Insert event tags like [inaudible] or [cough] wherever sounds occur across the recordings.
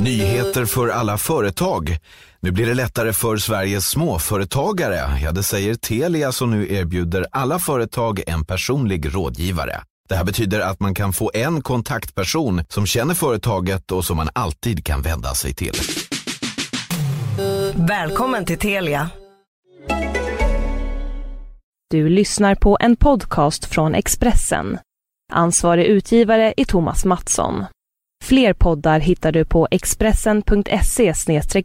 Nyheter för alla företag. Nu blir det lättare för Sveriges småföretagare. Ja, det säger Telia som nu erbjuder alla företag en personlig rådgivare. Det här betyder att man kan få en kontaktperson som känner företaget och som man alltid kan vända sig till. Välkommen till Telia. Du lyssnar på en podcast från Expressen. Ansvarig utgivare är Thomas Mattsson. Fler poddar hittar du på expressen.se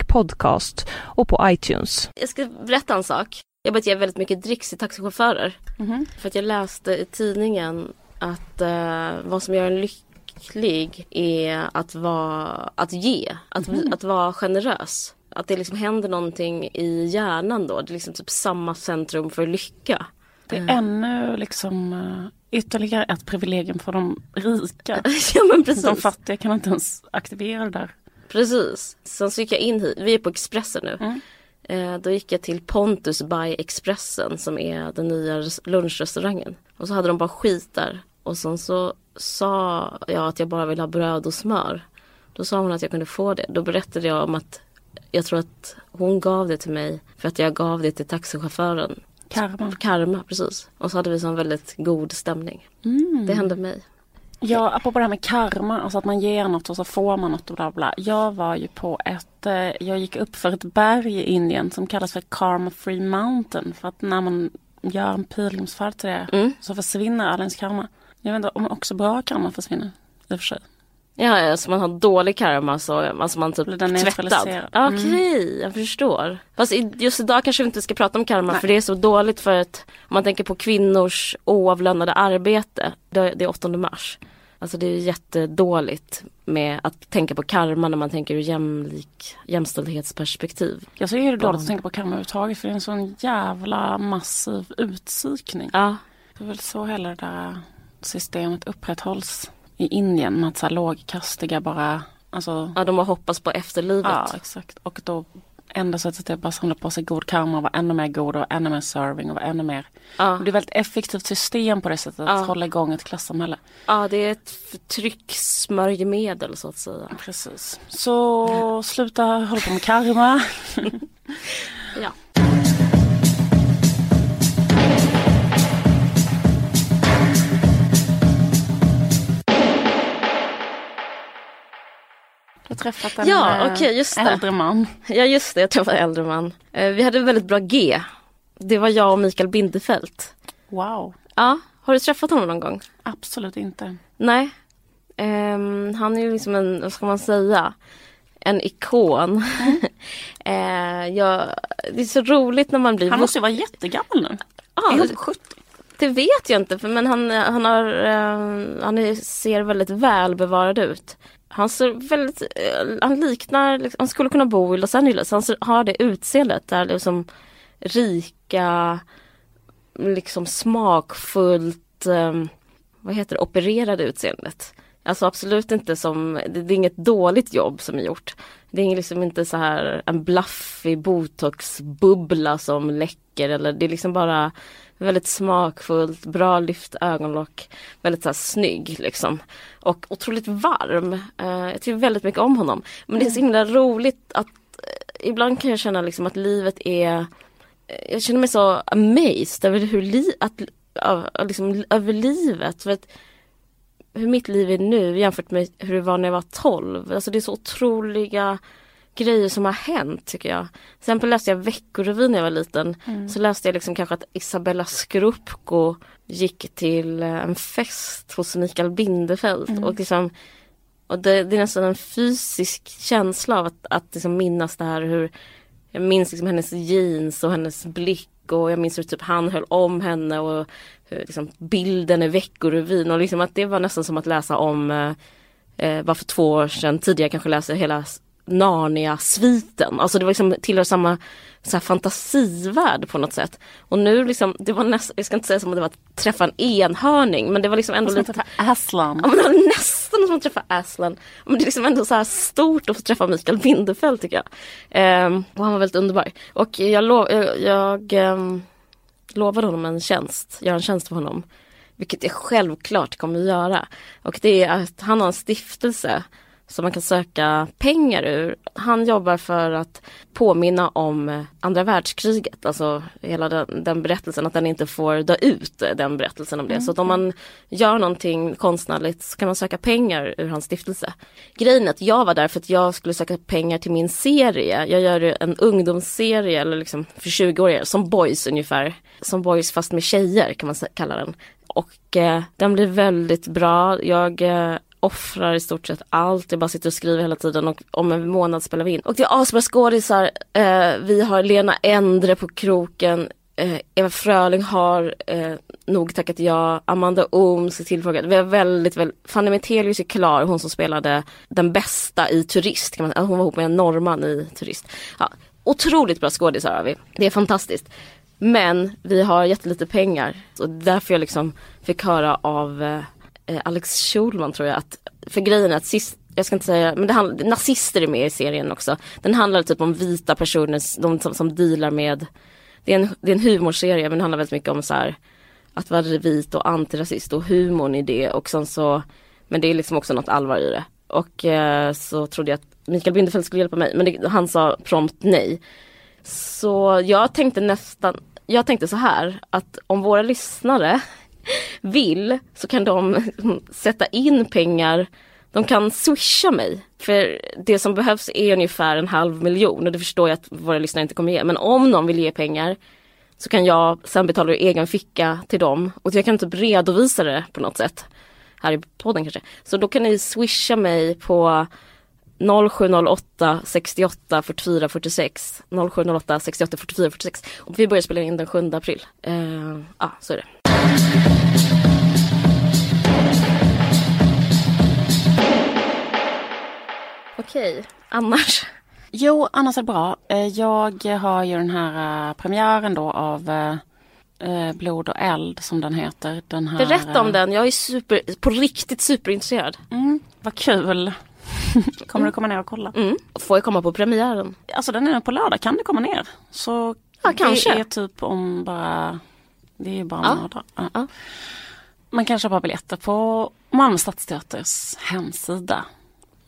podcast och på iTunes. Jag ska berätta en sak. Jag vet att jag ger väldigt mycket dricks till taxichaufförer. Mhm. För att jag läste i tidningen att eh, vad som gör en lycklig är att, vara, att ge, att, Mhm. att vara generös. Att det liksom händer någonting i hjärnan då. Det är liksom typ samma centrum för lycka. Det är ännu liksom eh, ytterligare ett privilegium för de rika. [laughs] ja men precis. De fattiga kan inte ens aktivera det där. Precis. Sen så gick jag in hit, vi är på Expressen nu. Mm. Eh, då gick jag till Pontus by Expressen som är den nya res- lunchrestaurangen. Och så hade de bara skit där. Och sen så sa jag att jag bara vill ha bröd och smör. Då sa hon att jag kunde få det. Då berättade jag om att jag tror att hon gav det till mig för att jag gav det till taxichauffören. Karma. Karma, precis. Och så hade vi sån väldigt god stämning. Mm. Det hände mig. Ja, apropå det här med karma, alltså att man ger något och så får man något och bla bla. Jag var ju på ett, eh, jag gick upp för ett berg i Indien som kallas för Karma Free Mountain. För att när man gör en pilgrimsfärd till det Mm. så försvinner all ens karma. Jag vet inte om också bra karma försvinner. I och för sig. Ja, ja, så man har dålig karma så alltså man typ den tvättad. Mm. Okej, jag förstår. Fast just idag kanske vi inte ska prata om karma för det är så dåligt för att om man tänker på kvinnors oavlönade arbete. Det, det är 8 mars. Alltså det är jättedåligt med att tänka på karma när man tänker ur jämlik, jämställdhetsperspektiv. Jag tycker det är dåligt att tänka på karma överhuvudtaget för det är en sån jävla massiv utsykning. Ja, Det är väl så hela det där systemet upprätthålls i Indien med att så här lågkastiga bara, alltså ja de har hoppats på efterlivet. Ja, exakt. Och då enda sättet är att bara samla på sig god karma och vara ännu mer god och ännu mer serving och vara ännu mer. Ja. Det är ett väldigt effektivt system på det sättet att Ja. hålla igång ett klassamhälle. ja, det är ett förtryckssmörjmedel så att säga. Precis. Så sluta hålla på med karma. [laughs] Ja. Har träffat en Ja, eh, det. äldre man. Ja just det, jag träffade en äldre man. Eh, Vi hade väldigt bra G. Det var jag och Mikael Bindefeld. Wow. Ja, har du träffat honom någon gång? Absolut inte. Nej. Ehm, han är ju liksom en, vad ska man säga, en ikon. [laughs] eh, jag, det är så roligt när man blir Han måste ju vara jättegammal nu. Ja, Är han det- 70? Det vet jag inte, för, men han, han, har, eh, han ser väldigt välbevarad ut. Han ser väldigt, eh, han liknar, liksom, han skulle kunna bo i Los Angeles. Han har det utseendet där liksom rika, liksom smakfullt, ehm, vad heter det, opererade utseendet. Alltså absolut inte som, det är inget dåligt jobb som är gjort. Det är liksom inte så här en blaffig botoxbubbla som läcker eller det är liksom bara väldigt smakfullt, bra lyft ögonlock, väldigt så här snygg liksom. Och otroligt varm. Eh, jag tycker väldigt mycket om honom. Men det är så himla roligt att eh, ibland kan jag känna liksom att livet är eh, jag känner mig så amazed över hur li- att, liksom, över livet. För att, hur mitt liv är nu jämfört med hur det var när jag var 12. Alltså det är så otroliga grejer som har hänt tycker jag. Till exempel läste jag Veckorevyn när jag var liten. Så läste jag liksom kanske att Isabella Skrupko gick till eh, en fest hos Mikael Bindefeld. Och, liksom, och det, det är nästan en fysisk känsla av att, att liksom minnas det här hur jag minns liksom hennes jeans och hennes blick och jag minns hur typ han höll om henne och hur liksom bilden i Veckorevyn och liksom att det var nästan som att läsa om eh, eh bara för två år sedan tidigare kanske läsa hela Narnia-sviten. Alltså det var liksom tillhör samma så här, fantasivärld på något sätt. Och nu liksom, det var nästan, jag ska inte säga som att det var att träffa en enhörning men det var liksom ändå Som lite heter Aslan. Ja men det var nästan som att träffa Aslan. Men det är liksom ändå så här stort att få träffa Mikael Bindefeld tycker jag. Ehm, och han var väldigt underbar. Och jag, lov, jag, jag ehm, lovade honom en tjänst, göra en tjänst för honom. Vilket jag självklart kommer att göra. Och det är att han har en stiftelse som man kan söka pengar ur. Han jobbar för att påminna om andra världskriget, alltså hela den, den berättelsen, att den inte får dö ut, den berättelsen om det. Mm. Så att om man gör någonting konstnärligt så kan man söka pengar ur hans stiftelse. Grejen är att jag var där för att jag skulle söka pengar till min serie. Jag gör en ungdomsserie, eller liksom för 20-åringar, som boys ungefär. Som boys fast med tjejer kan man kalla den. Och eh, den blir väldigt bra. Jag eh, offrar i stort sett allt. Jag bara sitter och skriver hela tiden och om en månad spelar vi in. Och det är asbra skådisar. Eh, vi har Lena Endre på kroken. Eh, Eva Fröling har eh, nog tackat ja. Amanda Ooms är tillfrågad. Vi har väldigt, väldigt Fanny Metelius är klar, hon som spelade den bästa i Turist. Kan man, hon var ihop med en norrman i Turist. Ja, otroligt bra skådisar har vi. Det är fantastiskt. Men vi har jättelite pengar. Och därför jag liksom fick höra av eh, eh, Alex Schulman tror jag att, för grejen är att sist, jag ska inte säga, men det handlar, nazister är med i serien också. Den handlar typ om vita personer, de som, som dealar med, det är, en, det är en humorserie men det handlar väldigt mycket om så här, att vara vit och antirasist och humorn i det och sen så, men det är liksom också något allvar i det. Och eh, så trodde jag att Mikael Bindefeld skulle hjälpa mig men det, han sa prompt nej. Så jag tänkte nästan, jag tänkte så här att om våra lyssnare vill så kan de sätta in pengar de kan swisha mig. För det som behövs är ungefär en halv miljon och det förstår jag att våra lyssnare inte kommer ge. Men om någon vill ge pengar så kan jag sen betala ur egen ficka till dem. Och jag kan typ redovisa det på något sätt. Här i podden kanske. Så då kan ni swisha mig på 0708 68 44 46 0708 68 44 46 och vi börjar spela in den 7 april. Uh, ja, så är det. Annars? Jo, annars är det bra. Eh, jag har ju den här uh, premiären då av uh, Blod och eld som den heter. Den här, Berätta om den, jag är super, på riktigt superintresserad. Mm, vad kul. [laughs] kommer mm. du komma ner och kolla? Mm. Får jag komma på premiären? Alltså den är på lördag, kan du komma ner? Så ja, kanske. det är typ om bara, det är bara ja. några dagar. Ja. Man kan köpa biljetter på Malmö Stadsteaters hemsida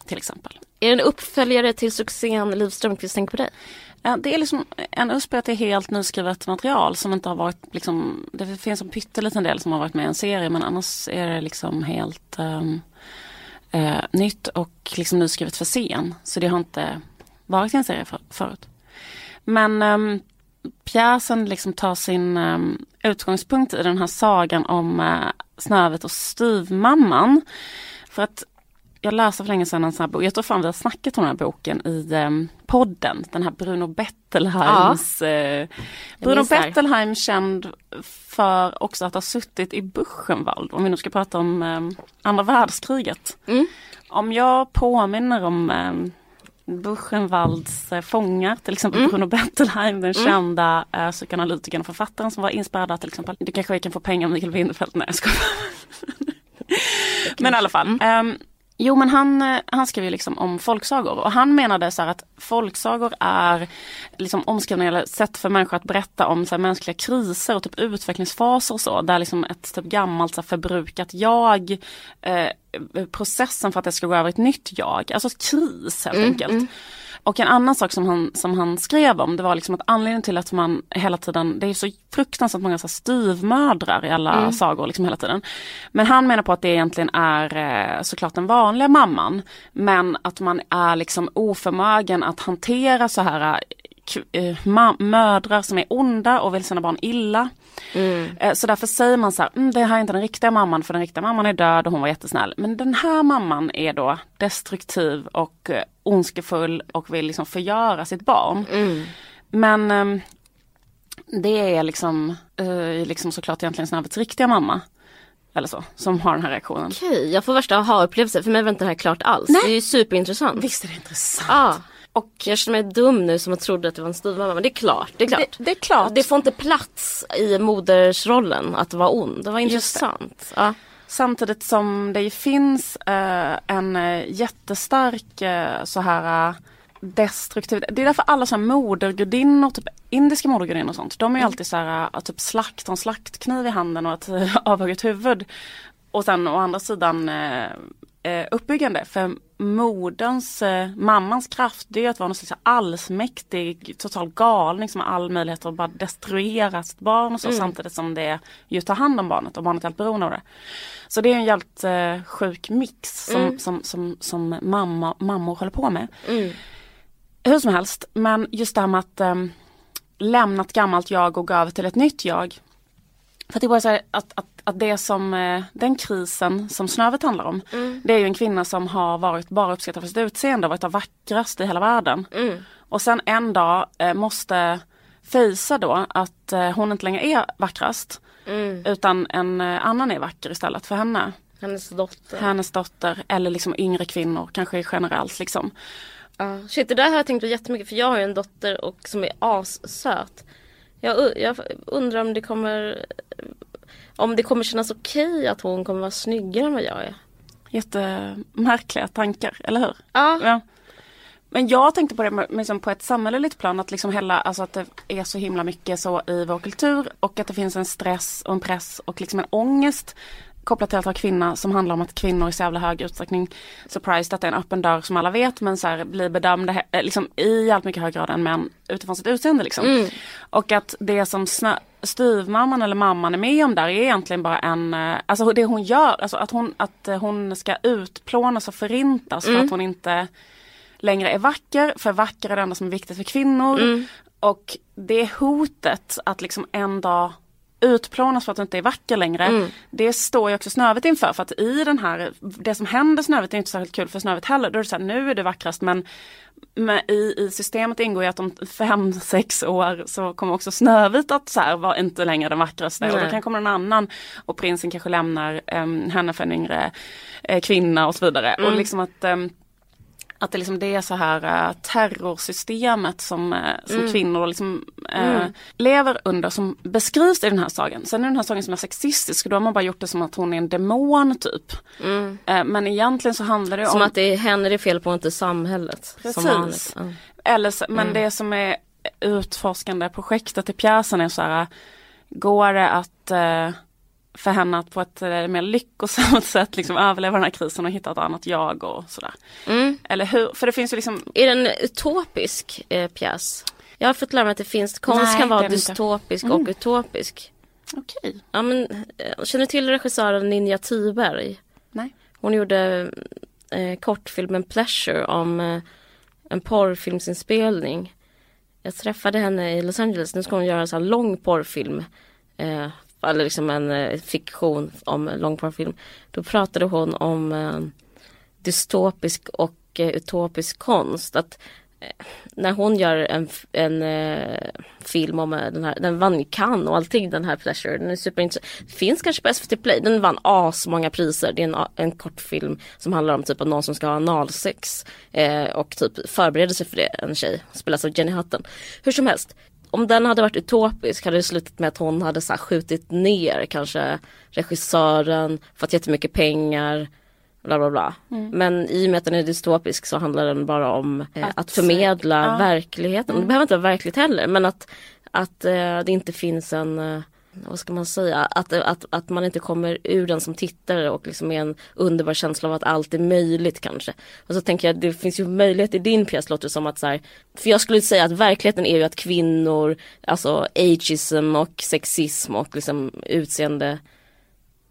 till exempel. Är det en uppföljare till succén Liv Strömquist tänk på dig? Det är liksom en USP att det är helt nyskrivet material som inte har varit liksom, det finns en pytteliten del som har varit med i en serie men annars är det liksom helt um, uh, nytt och liksom nyskrivet för scen. Så det har inte varit i en serie för, förut. Men um, pjäsen liksom tar sin um, utgångspunkt i den här sagan om uh, Snövit och styvmamman. För att jag läste för länge sedan en sån här bok, jag tror fan vi har snackat om den här boken i eh, podden, den här Bruno Bettelheims. Ja. Eh, Bruno Bettelheim känd för också att ha suttit i Buchenwald, om vi nu ska prata om eh, andra världskriget. Mm. Om jag påminner om eh, Buchenwalds eh, fångar, till exempel mm. Bruno Bettelheim, den mm. kända eh, psykoanalytikern och författaren som var inspärrad till exempel. Du kanske kan få pengar av Mikael Winderfeldt, nej jag skojar. [laughs] Men i alla fall. Mm. Um, Jo men han, eh, han skrev ju liksom om folksagor och han menade så att folksagor är liksom omskrivningar sätt för människor att berätta om så här, mänskliga kriser och typ utvecklingsfaser och så. Där liksom ett typ gammalt så här, förbrukat jag, eh, processen för att det ska gå över ett nytt jag, alltså kris helt mm, enkelt. Mm. Och en annan sak som han, som han skrev om det var liksom att anledningen till att man hela tiden, det är så fruktansvärt många så styvmödrar i alla mm. sagor liksom hela tiden. Men han menar på att det egentligen är eh, såklart den vanliga mamman. Men att man är liksom oförmögen att hantera så här eh, mödrar som är onda och vill sina barn illa. Mm. Eh, så därför säger man så här, mm, det här är inte den riktiga mamman för den riktiga mamman är död och hon var jättesnäll. Men den här mamman är då destruktiv och eh, ondskefull och vill liksom förgöra sitt barn. Mm. Men ehm, det är liksom, uh, liksom såklart egentligen Snabbets riktiga mamma. Eller så, som har den här reaktionen. Okej, jag får värsta aha-upplevelse. För mig var inte det här klart alls. Nej. Det är ju superintressant. Visst är det intressant. Ah. Och jag känner mig dum nu som jag trodde att det var en styvmamma. Men det är klart. Det är klart. Det, det, är klart. det får inte plats i modersrollen att vara ond. Det var intressant. Det. Ja. Samtidigt som det finns eh, en eh, jättestark eh, så här destruktiv. Det är därför alla så här modergudinnor, typ indiska modergudinnor och sånt. De är mm. alltid så här typ slakt, en slaktkniv i handen och ett [laughs] avhugget huvud. Och sen å andra sidan eh, uppbyggande. För moderns, eh, mammans kraft det är att vara någon slags allsmäktig, total galning som har all möjlighet att bara destruera sitt barn och så Mm. samtidigt som det ju tar hand om barnet och barnet är helt beroende av det. Så det är en jävligt eh, sjuk mix som, Mm. som, som, som mamma, mammor håller på med. Mm. Hur som helst, men just det här med att um, lämna ett gammalt jag och gå över till ett nytt jag. För att det är bara så här att, att, att det som, eh, den krisen som Snövit handlar om, Mm. det är ju en kvinna som har varit bara uppskattad för sitt utseende och varit vackrast i hela världen. Mm. Och sen en dag eh, måste fejsa då att eh, hon inte längre är vackrast Mm. utan en annan är vacker istället för henne. Hennes dotter. Hennes dotter eller liksom yngre kvinnor kanske generellt liksom. Ja, shit det där har jag tänkt på jättemycket för jag har ju en dotter och som är assöt. Jag, jag undrar om det kommer om det kommer kännas okej att hon kommer vara snyggare än vad jag är. Jättemärkliga tankar, eller hur? Ja. Ja. Men jag tänkte på det med, liksom på ett samhälleligt plan att liksom hela, alltså att det är så himla mycket så i vår kultur och att det finns en stress och en press och liksom en ångest kopplat till att vara kvinna som handlar om att kvinnor i så jävla hög utsträckning surprised att det är en öppen dörr som alla vet men så här blir bedömda eh, liksom i allt mycket högre grad än män utifrån sitt utseende liksom. Mm. Och att det som snö, styvmamman eller mamman är med om där är egentligen bara en, eh, alltså det hon gör, alltså att hon, att eh, hon ska utplånas och förintas för Mm. att hon inte längre är vacker, för vacker är det enda som är viktigt för kvinnor. Mm. Och det hotet att liksom en dag utplånas för att du inte är vacker längre. Mm. Det står ju också Snövit inför för att i den här, det som händer Snövit är inte särskilt kul för Snövit heller. Då är det så här, nu är du vackrast men, i, i systemet ingår ju att om fem, sex år så kommer också Snövit att så här, vara inte längre den vackraste och Nej. då kan komma någon annan och prinsen kanske lämnar em, henne för en yngre eh, kvinna och så vidare. Och Mm. liksom att em, att det, liksom, det är så här uh, terrorsystemet som, eh, som Mm. kvinnor liksom, eh, Mm. lever under som beskrivs i den här sagan. Sen är den här sagan som är sexistisk då har man bara gjort det som att hon är en demon typ. Mm. Eh, men egentligen så handlar det Som om, att det är henne det är fel på inte samhället. Precis. Som eller, så- men Mm. det som är utforskande projektet i pjäsen är så här, går det att eh, för henne att på ett eh, mer lyckosamt [laughs] sätt liksom överleva den här krisen och hitta ett annat jag och sådär. Mm. Eller hur? För det finns ju liksom Är det en utopisk eh, pjäs? Jag har fått lära mig att det finns, konst Nej, kan vara dystopisk Mm. och utopisk. Okej. Ja, men, eh, känner du till regissören Ninja Thyberg? Nej. Hon gjorde eh, kortfilmen Pleasure om eh, en porrfilmsinspelning. Jag träffade henne i Los Angeles, nu ska hon göra en sån här lång porrfilm. Eh, eller liksom en eh, fiktion om långporrfilm. Då pratade hon om eh, dystopisk och eh, utopisk konst. Att eh, när hon gör en, en eh, film om eh, den här, den vann ju Cannes och allting den här Pleasure. Den är superintressant. Finns kanske på SVT Play. Den vann as många priser. Det är en, en kortfilm som handlar om typ av någon som ska ha analsex. Eh, och typ förbereder sig för det, en tjej. Spelas av Jenny Hutton. Hur som helst. Om den hade varit utopisk hade det slutat med att hon hade så skjutit ner kanske regissören, fått jättemycket pengar bla bla bla. Men i och med att den är dystopisk så handlar den bara om eh, Att att, förmedla ja. verkligheten. Det behöver inte vara verkligt heller men att, att eh, det inte finns en eh, vad ska man säga, att, att, att man inte kommer ur den som tittare och liksom är en underbar känsla av att allt är möjligt kanske. Och så tänker jag det finns ju möjlighet i din pjäs låter det som att så här, för jag skulle säga att verkligheten är ju att kvinnor, alltså ageism och sexism och liksom utseende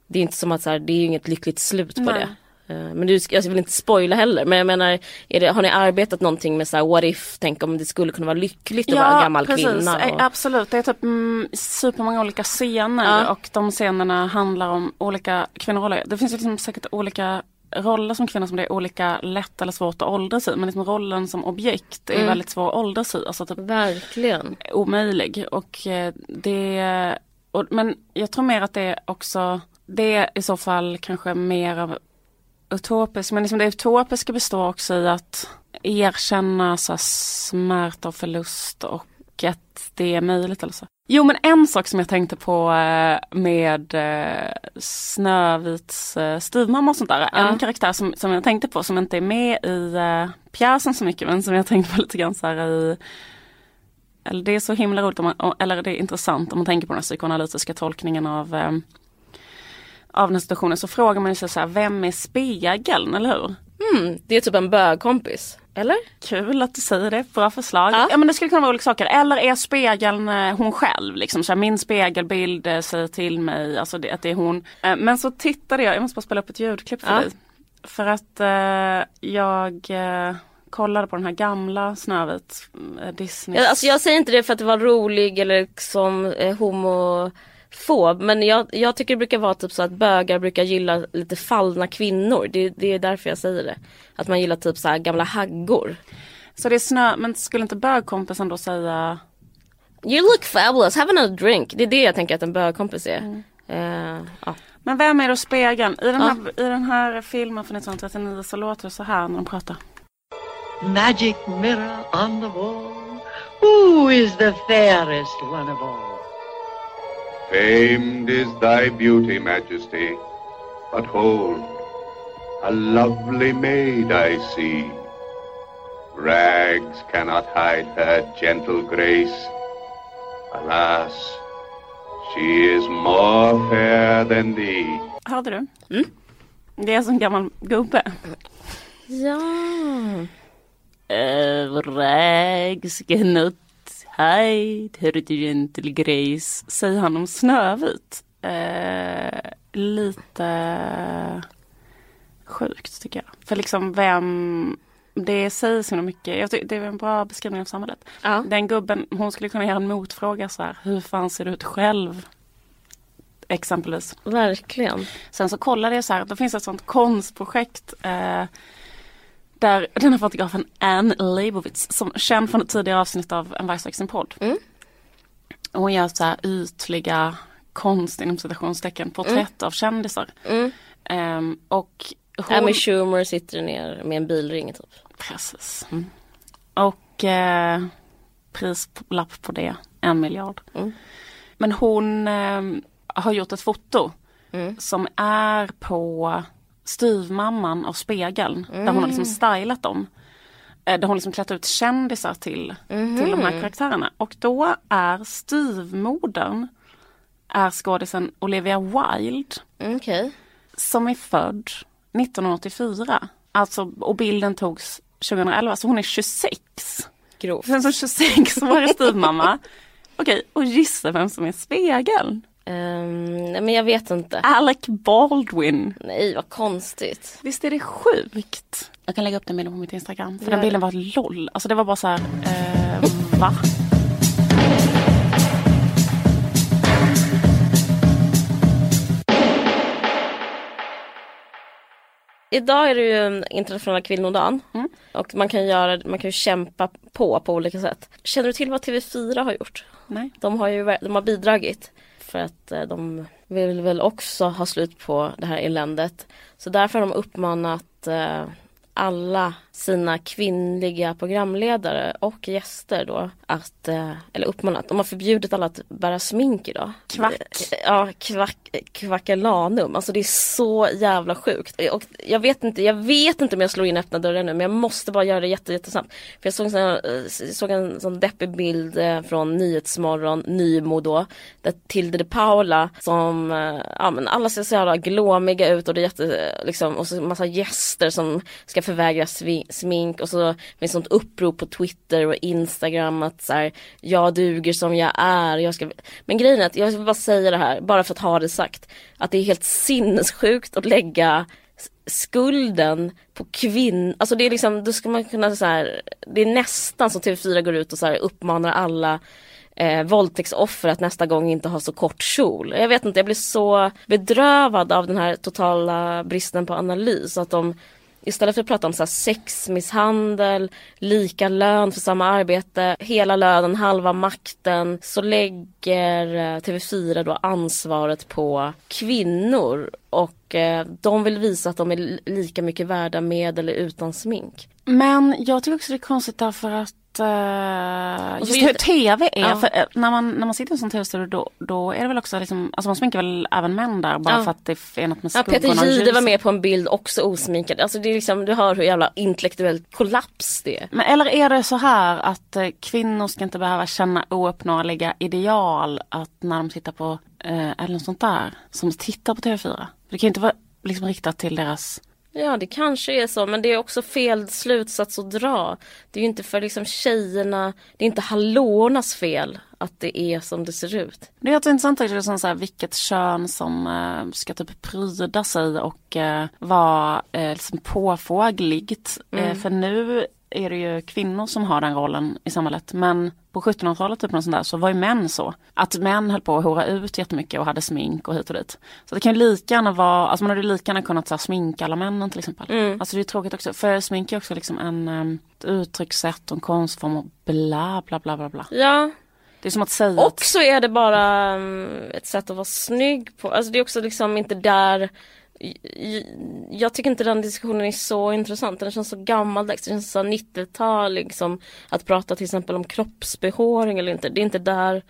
det är inte som att så här, det är ju inget lyckligt slut på Nej. det. Eh, Men du, jag vill inte spoila heller men jag menar, det, har ni arbetat någonting med så här, what if, tänk om det skulle kunna vara lyckligt att vara en gammal kvinna? Eh, Och, Absolut, det är typ mm, supermånga olika scener Ja. och de scenerna handlar om olika kvinnoroller. Det finns liksom säkert olika roller som kvinna som det är olika lätt eller svårt att åldras i. Men liksom rollen som objekt är Mm. väldigt svår att åldras i. Alltså typ Verkligen. omöjlig. Och eh, det, och, men jag tror mer att det är också, det är i så fall kanske mer av utopiskt. Men liksom det utopiska består också i att erkänna så här, smärta och förlust och att det är möjligt eller så. Jo men en sak som jag tänkte på eh, med eh, Snövits eh, styvmamma och sånt där. En karaktär som, som jag tänkte på som inte är med i pjäsen så mycket men som jag tänkte på lite grann så här i eller det är så himla roligt, om man, eller det är intressant om man tänker på den här psykoanalytiska tolkningen av, av den här situationen så frågar man sig så här, vem är spegeln, eller hur? Mm, det är typ en bögkompis. Eller? Kul att du säger det, bra förslag. Ja. Ja, men det skulle kunna vara olika saker. Eller är spegeln eh, hon själv? Liksom, så här, min spegelbild eh, säger till mig alltså det, att det är hon. Eh, men så tittade jag, jag måste bara spela upp ett ljudklipp för Ja. dig. För att eh, jag eh, kollade på den här gamla Snövit, eh, Disney. Ja, Alltså jag säger inte det för att det var rolig eller som eh, homofob. Men jag, jag tycker det brukar vara typ så att bögar brukar gilla lite fallna kvinnor. Det, det är därför jag säger det. Att man gillar typ så här gamla haggor. Så det är snö, men skulle inte bögkompisen då säga You look fabulous, have another drink. Det är det jag tänker att en bögkompis är. Mm. Eh, ja. Men vem är då spegeln? I den, här, I den här filmen från 1939 så låter det så här när de pratar. Magic mirror on the wall. Who is the fairest one of all? Famed is thy beauty, Majesty. But hold, a lovely maid I see. Rags cannot hide her gentle grace. Alas, she is more fair than thee. Hörde du? Det är som en gammal gubbe. ja. Uh, rags cannot hide her gentle grace. Säger han om Snövit. Eh, lite sjukt tycker jag. För liksom vem det säger så mycket. Jag tycker det är en bra beskrivning av samhället. Ja. Den gubben, hon skulle kunna göra en motfråga så här. Hur fan ser du ut själv? Exempelvis. Verkligen. Sen så kollade jag så här, då finns ett sånt konstprojekt eh, där den här fotografen Ann Leibovitz, som känd från ett tidigare avsnitt av En varg söker sin podd. Mm. Hon gör så här ytliga konst inom citationstecken, porträtt av kändisar. Mm. Ehm, och hon... Amy Schumer sitter ner med en bilring typ. Precis. Mm. Och eh, prislapp på det, en miljard. Mm. Men hon eh, har gjort ett foto Mm. som är på styvmamman av spegeln. Där hon har Mm. liksom stylat dem. Eh, Där hon liksom klätt ut kändisar till, Mhm. till de här karaktärerna. Och då är styvmodern är skådisen Olivia Wilde Mm, Okej. som är född 1984. Alltså, och bilden togs 2011, så hon är 26. Grovt. Sen som 26 var det styvmamma. [laughs] Okej, och gissa vem som är spegeln? Ehm, nej men jag vet inte. Alec Baldwin. Nej vad konstigt. Visst är det sjukt? Jag kan lägga upp den bilden på mitt Instagram. För Gör den bilden var LOL. Alltså det var bara så här, eh, [laughs] va? Idag är det ju en internationella kvinnodagen. Mm. Och man kan, göra, man kan ju kämpa på på olika sätt. Känner du till vad TV4 har gjort? Nej. De har ju de har bidragit för att eh, de vill väl också ha slut på det här eländet. Så därför har de uppmanat eh, alla sina kvinnliga programledare och gäster då att, eh, eller uppmanat, de har förbjudit alla att bära smink idag. Kvack. Ja, kvack, kvackelanum. Alltså det är så jävla sjukt. Och jag vet inte, jag vet inte om jag slår in öppna dörrar nu men jag måste bara göra det jätte, jättesnabbt. För jag såg, en sån eh, såg en sån deppig bild eh, från Nyhetsmorgon, Nymo då. Där Tilde de Paula som, eh, ja men alla ser så jävla glåmiga ut och det är jätte, eh, liksom, och så massa gäster som ska förvägras smink och så finns sånt upprop på Twitter och Instagram att så här, jag duger som jag är. Jag ska... Men grejen är att jag vill bara säga det här, bara för att ha det sagt, att det är helt sinnessjukt att lägga skulden på kvinnor, alltså det är liksom, då ska man kunna så här, det är nästan som TV4 går ut och så här uppmanar alla eh, våldtäktsoffer att nästa gång inte ha så kort kjol. Jag vet inte, jag blir så bedrövad av den här totala bristen på analys. Att de istället för att prata om så här sexmisshandel, lika lön för samma arbete, hela lönen, halva makten, så lägger eh, TV4 då ansvaret på kvinnor och eh, de vill visa att de är lika mycket värda med eller utan smink. Men jag tycker också det är konstigt därför att uh, just hur tv är. Ja. För, eh, när, man, när man sitter i en sån tv-studio då, då är det väl också liksom, alltså man sminkar väl även män där bara Ja. för att det är något med Ja, skuggorna Peter och Jihde var med på en bild också osminkad. Alltså det är liksom, du hör hur jävla intellektuellt kollaps det är. Men eller är det så här att eh, kvinnor ska inte behöva känna ouppnåeliga ideal att när de tittar på eh, eller något sånt där som tittar på TV4. Det kan ju inte vara liksom riktat till deras Ja det kanske är så men det är också fel slutsats att dra. Det är ju inte för liksom tjejerna, det är inte hallåornas fel att det är som det ser ut. Det är jätteintressant också, liksom så här, vilket kön som eh, ska typ pryda sig och eh, vara eh, liksom påfågligt. Eh, för nu är det ju kvinnor som har den rollen i samhället. Men på 1700-talet typ, sånt där, så var ju män så. Att män höll på att hora ut jättemycket och hade smink och hit och dit. Så det kan ju lika gärna vara, alltså man hade lika gärna kunnat så här, sminka alla männen till exempel. Alltså det är tråkigt också, för smink är också liksom en, um, ett uttryckssätt och en konstform och bla bla bla bla bla. Ja, Det är som att säga och att, så är det bara mm, ett sätt att vara snygg på. Alltså det är också liksom inte där jag tycker inte den diskussionen är så intressant. Den känns så gammaldags. Det känns så 90-tal liksom. Att prata till exempel om kroppsbehåring eller inte. Det är inte där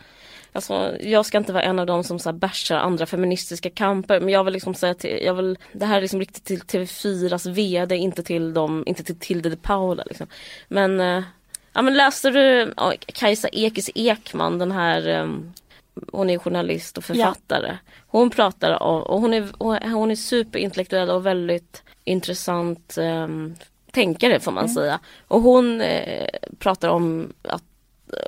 Alltså, jag ska inte vara en av dem som så här bärsar andra feministiska kamper men jag vill liksom säga till, jag vill, det här är liksom riktigt till TV4s VD, inte till dem, inte till Tilde de Paula liksom. Men, eh, ja men läste du ja, Kajsa Ekis Ekman, den här eh, hon är journalist och författare. Hon pratar om, och hon är, hon- är superintellektuell och väldigt intressant eh, tänkare får man säga. Och hon eh, pratar om att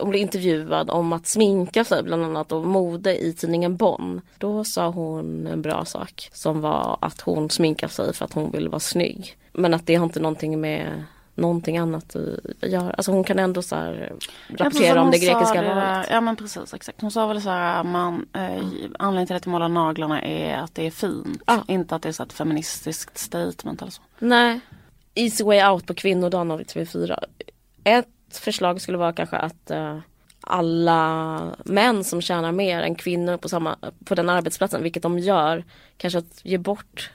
hon blev intervjuad om att sminka sig bland annat och mode i tidningen Bonn. Då sa hon en bra sak som var att hon sminkar sig för att hon vill vara snygg. Men att det har inte någonting med någonting annat att göra. Alltså hon kan ändå så här rapportera om det grekiska det, valet. Ja men precis exakt. Hon sa väl så här, man, eh, anledningen till att jag målar naglarna är att det är fint. Ja. Inte att det är så ett feministiskt statement eller så. Nej. Easy way out på kvinnodagen av TV4. Ett förslag skulle vara kanske att eh, alla män som tjänar mer än kvinnor på, samma, på den arbetsplatsen, vilket de gör, kanske att ge bort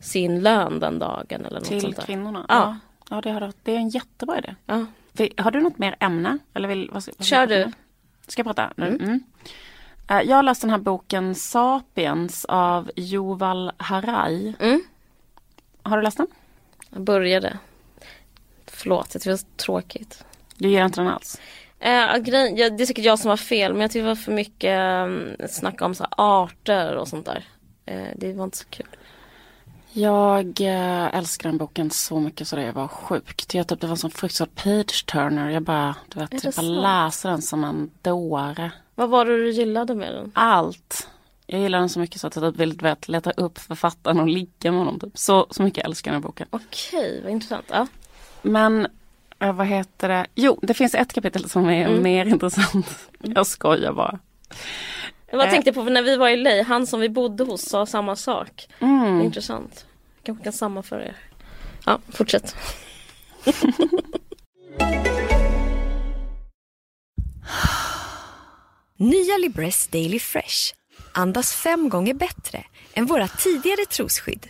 sin lön den dagen eller något Till sånt där. kvinnorna. Ja. Ja, det, har, du- det är en jättebra idé. Ja. Har du något mer ämne? Eller vill, vad, vad Kör du. Ska jag prata nu? Mm. Eh, Jag har läst den här boken Sapiens av Yuval Harari. Mm. Har du läst den? Jag började. Förlåt, jag tycker det var tråkigt. Du ger inte den alls? Eh, grej, ja, det är säkert jag som har fel men jag tycker det var för mycket eh, snack om så arter och sånt där. Eh, det var inte så kul. Jag eh, älskar den boken så mycket så det var sjukt. Jag typ, det var sån fruktansvärd page turner. Jag bara, du vet, jag bara sant? läser den som en dåre. Vad var det du gillade med den? Allt. Jag gillar den så mycket så att jag typ vill vet, leta upp författaren och ligga med honom. Typ. Så, så mycket älskar jag den här boken. Okej, vad intressant. Ja. Men eh, vad heter det? Jo, det finns ett kapitel som är Mm. mer [laughs] intressant. Jag skojar bara. Jag bara Eh. tänkte på när vi var i LA, han som vi bodde hos sa samma sak. Mm. Intressant. Kanske kan sammanföra er. Ja, fortsätt. [laughs] Nya Libresse Daily Fresh. Andas fem gånger bättre än våra tidigare trosskydd.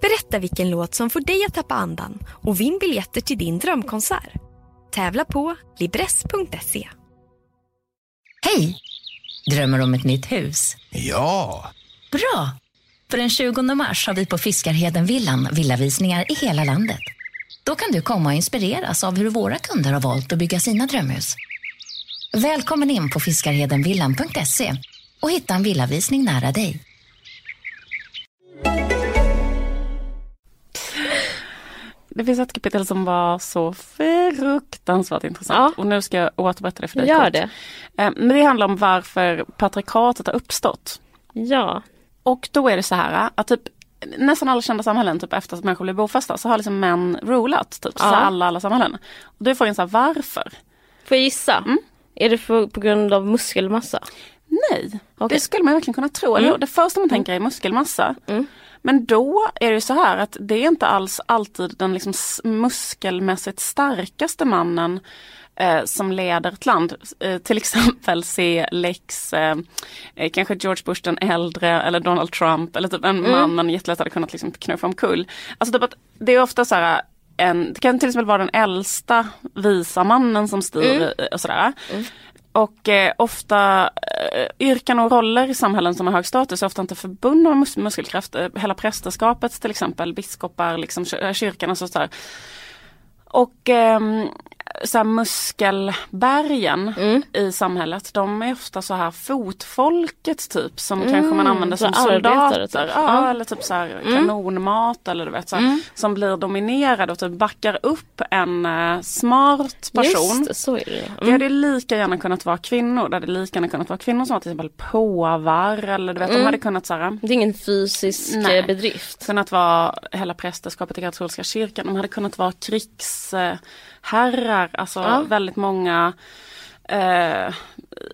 Berätta vilken låt som får dig att tappa andan och vinn biljetter till din drömkonsert. Tävla på Libresse.se. Hej! Drömmer om ett nytt hus? Ja, Bra! För den 20 mars har vi på Fiskarheden-villan villavisningar i hela landet. Då kan du komma och inspireras av hur våra kunder har valt att bygga sina drömhus. Välkommen in på fiskarhedenvillan.se och hitta en villavisning nära dig. Det finns ett kapitel som var så fruktansvärt intressant. Ja. Och nu ska jag återberätta det för dig. Gör kort. det. Eh, Men det handlar om varför patriarkatet har uppstått. Ja. Och då är det så här att typ nästan alla kända samhällen, typ efter att människor blev bofasta, så har liksom män rulat. Typ, så Ja. alla, alla samhällen. Och då är frågan så här, varför? Får jag gissa? Mm. Är det för, på grund av muskelmassa? Nej, Okej. det skulle man verkligen kunna tro. Mm. Det första man tänker är muskelmassa. Mm. Men då är det så här att det är inte alls alltid den liksom muskelmässigt starkaste mannen eh, som leder ett land. Eh, till [laughs] exempel se Lex, eh, eh, kanske George Bush den äldre eller Donald Trump eller typ en Mm. man man jättelätt hade kunnat liksom knuffa omkull. Alltså typ det är ofta så här en, det kan till exempel vara den äldsta visa mannen som styr Mm. eh, och sådär. Och eh, ofta eh, yrken och roller i samhällen som har hög status är ofta inte förbundna med mus- muskelkraft. Eh, hela prästerskapet till exempel, biskopar, liksom, kyr- kyrkan och sådär. Och eh, så här muskelbergen Mm. i samhället, de är ofta så här fotfolket typ som Mm, kanske man använder så som arbetare, soldater. typ. Ja, Ja. eller typ så här Mm. kanonmat eller du vet så här, Mm. som blir dominerade och typ backar upp en eh, smart person. Just så är det. Det Mm. hade lika gärna kunnat vara kvinnor. Det hade lika gärna kunnat vara kvinnor som var till exempel påvar eller du vet, Mm. de hade kunnat så här, Det är ingen fysisk Nej. eh, bedrift. kunnat vara hela prästerskapet i katolska kyrkan. De hade kunnat vara krigsherrar, alltså Ja. väldigt många eh,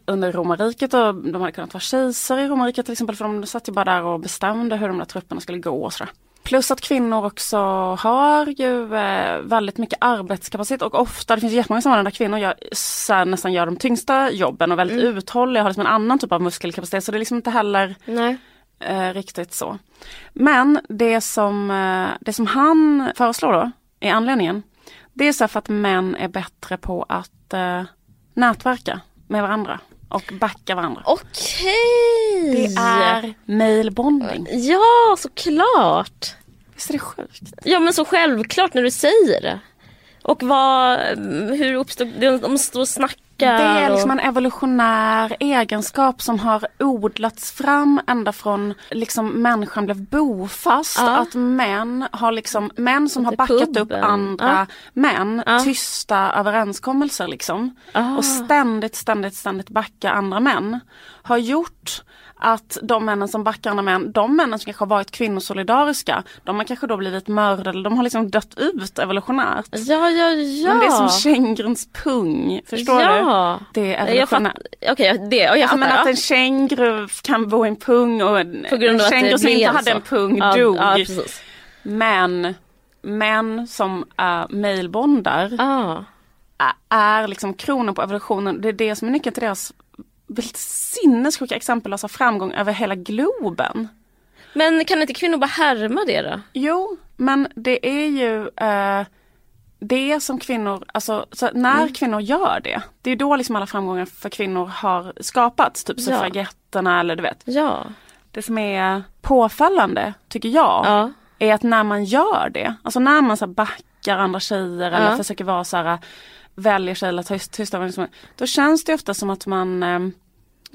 under romarriket och de hade kunnat vara kejsare i romarriket till exempel för de satt ju bara där och bestämde hur de där trupperna skulle gå och sådär. Plus att kvinnor också har ju eh, väldigt mycket arbetskapacitet och ofta, det finns jättemånga sammanhang där kvinnor gör, så nästan gör de tyngsta jobben och väldigt Mm. uthålliga, har liksom en annan typ av muskelkapacitet så det är liksom inte heller Nej. eh, riktigt så. Men det som, eh, det som han föreslår då, i anledningen, det är så för att män är bättre på att eh, nätverka med varandra och backa varandra. Okej! Det är mailbonding. Ja, såklart! Visst är det sjukt? Ja men så självklart när du säger det. Och vad, hur uppstod det? De står och snackar. Det är liksom en evolutionär egenskap som har odlats fram ända från liksom människan blev bofast. Ja. Att män har liksom, män som har backat upp puben. andra Ja. män, Ja. tysta överenskommelser liksom. Ah. Och ständigt, ständigt, ständigt backa andra män. Har gjort att de männen som backar andra män, de männen som kanske har varit kvinnosolidariska, de har kanske då blivit mördade, de har liksom dött ut evolutionärt. Ja, ja, ja. Men det är som känguruns pung, förstår du? ja. Det är evolutionärt. okej, det, och jag Ja, fattar. men att ja. en känguru kan bo i en pung och en, en det känguru som inte hade så. en pung ja, dog. Ja, men män som uh, mailbondar Ah. är liksom kronan på evolutionen. Det är det som är nyckeln till deras väldigt sinnessjuka exempellösa framgång över hela globen. Men kan inte kvinnor bara härma det då? Jo, men det är ju eh, det som kvinnor, alltså så när Mm. kvinnor gör det, det är då liksom alla framgångar för kvinnor har skapats. Typ Ja. suffragetterna eller du vet. Ja. Det som är påfallande, tycker jag, Ja. är att när man gör det, alltså när man så backar andra tjejer eller Ja. försöker vara så här, väljer tjejer eller tyst, tysta, liksom, då känns det ofta som att man ehm,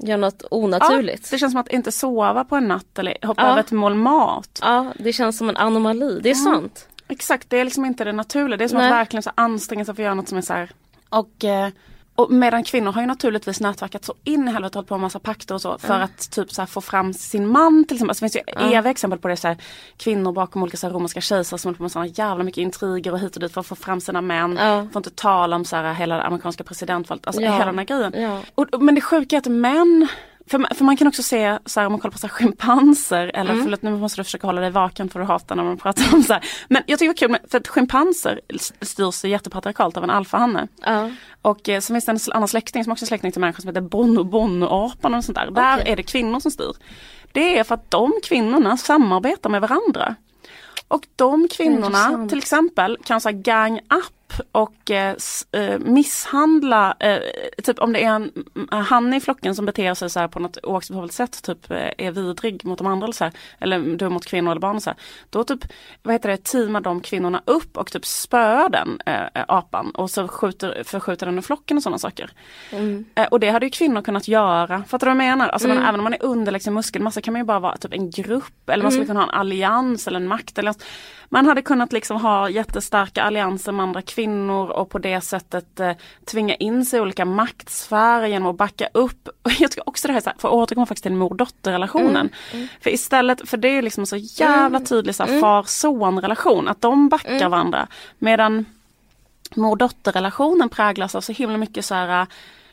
Gör något onaturligt. Ja, det känns som att inte sova på en natt eller hoppa Ja. över ett mål mat. Ja, det känns som en anomali. Det är sant. Exakt, det är liksom inte det naturliga. Det är som Nej. att verkligen så anstränga sig för att göra något som är så här. Och, eh, och medan kvinnor har ju naturligtvis nätverkat så in i helvete och hållit på med massa pakter och så för att typ så få fram sin man till exempel. Alltså, det finns ju Ja. eviga exempel på det så här, kvinnor bakom olika så här, romerska kejsare som håller på med sådana jävla mycket intriger och hit och dit för att få fram sina män. Ja. Får inte tala om så här, hela det amerikanska presidentvalet, alltså Ja. hela den här grejen. Ja. Och, men det sjuka är att män för, man- för man kan också se, så här, om man kollar på så här, schimpanser, eller Mm. förlåt nu måste du försöka hålla dig vaken för du hatar när man pratar om så här. Men jag tycker det var kul, för att schimpanser styrs jättepatriarkalt av en alfahanne. Ja. Och eh, så finns det en annan släkting som också är släkting till människor som heter bono bono-apan och sånt där. Där Okej. är det kvinnor som styr. Det är för att de kvinnorna samarbetar med varandra. Och de kvinnorna till exempel kan så här gang up och eh, eh, misshandla, eh, typ om det är en mm, han i flocken som beter sig så här på något oacceptabelt sätt, typ eh, är vidrig mot de andra eller så här, eller dum mot kvinnor eller barn och så här. Då typ, vad heter det, teamar de kvinnorna upp och typ spöar den eh, eh, apan och så skjuter, förskjuter den ur flocken och sådana saker. Mm. Eh, och det hade ju kvinnor kunnat göra. Fattar du vad jag menar? Alltså Mm. man, även om man är underlägsen muskelmassa kan man ju bara vara typ en grupp eller man skulle Mm. kunna ha en allians eller en maktallians. Man hade kunnat liksom ha jättestarka allianser med andra kvinnor och på det sättet eh, tvinga in sig i olika maktsfärer genom att backa upp. Och jag tycker också det här, för att återkomma faktiskt till mor-dotter-relationen. Mm. För istället, för det är liksom så jävla tydlig så här, far-son-relation, att de backar Mm. varandra. Medan mor-dotter-relationen präglas av så himla mycket så här äh,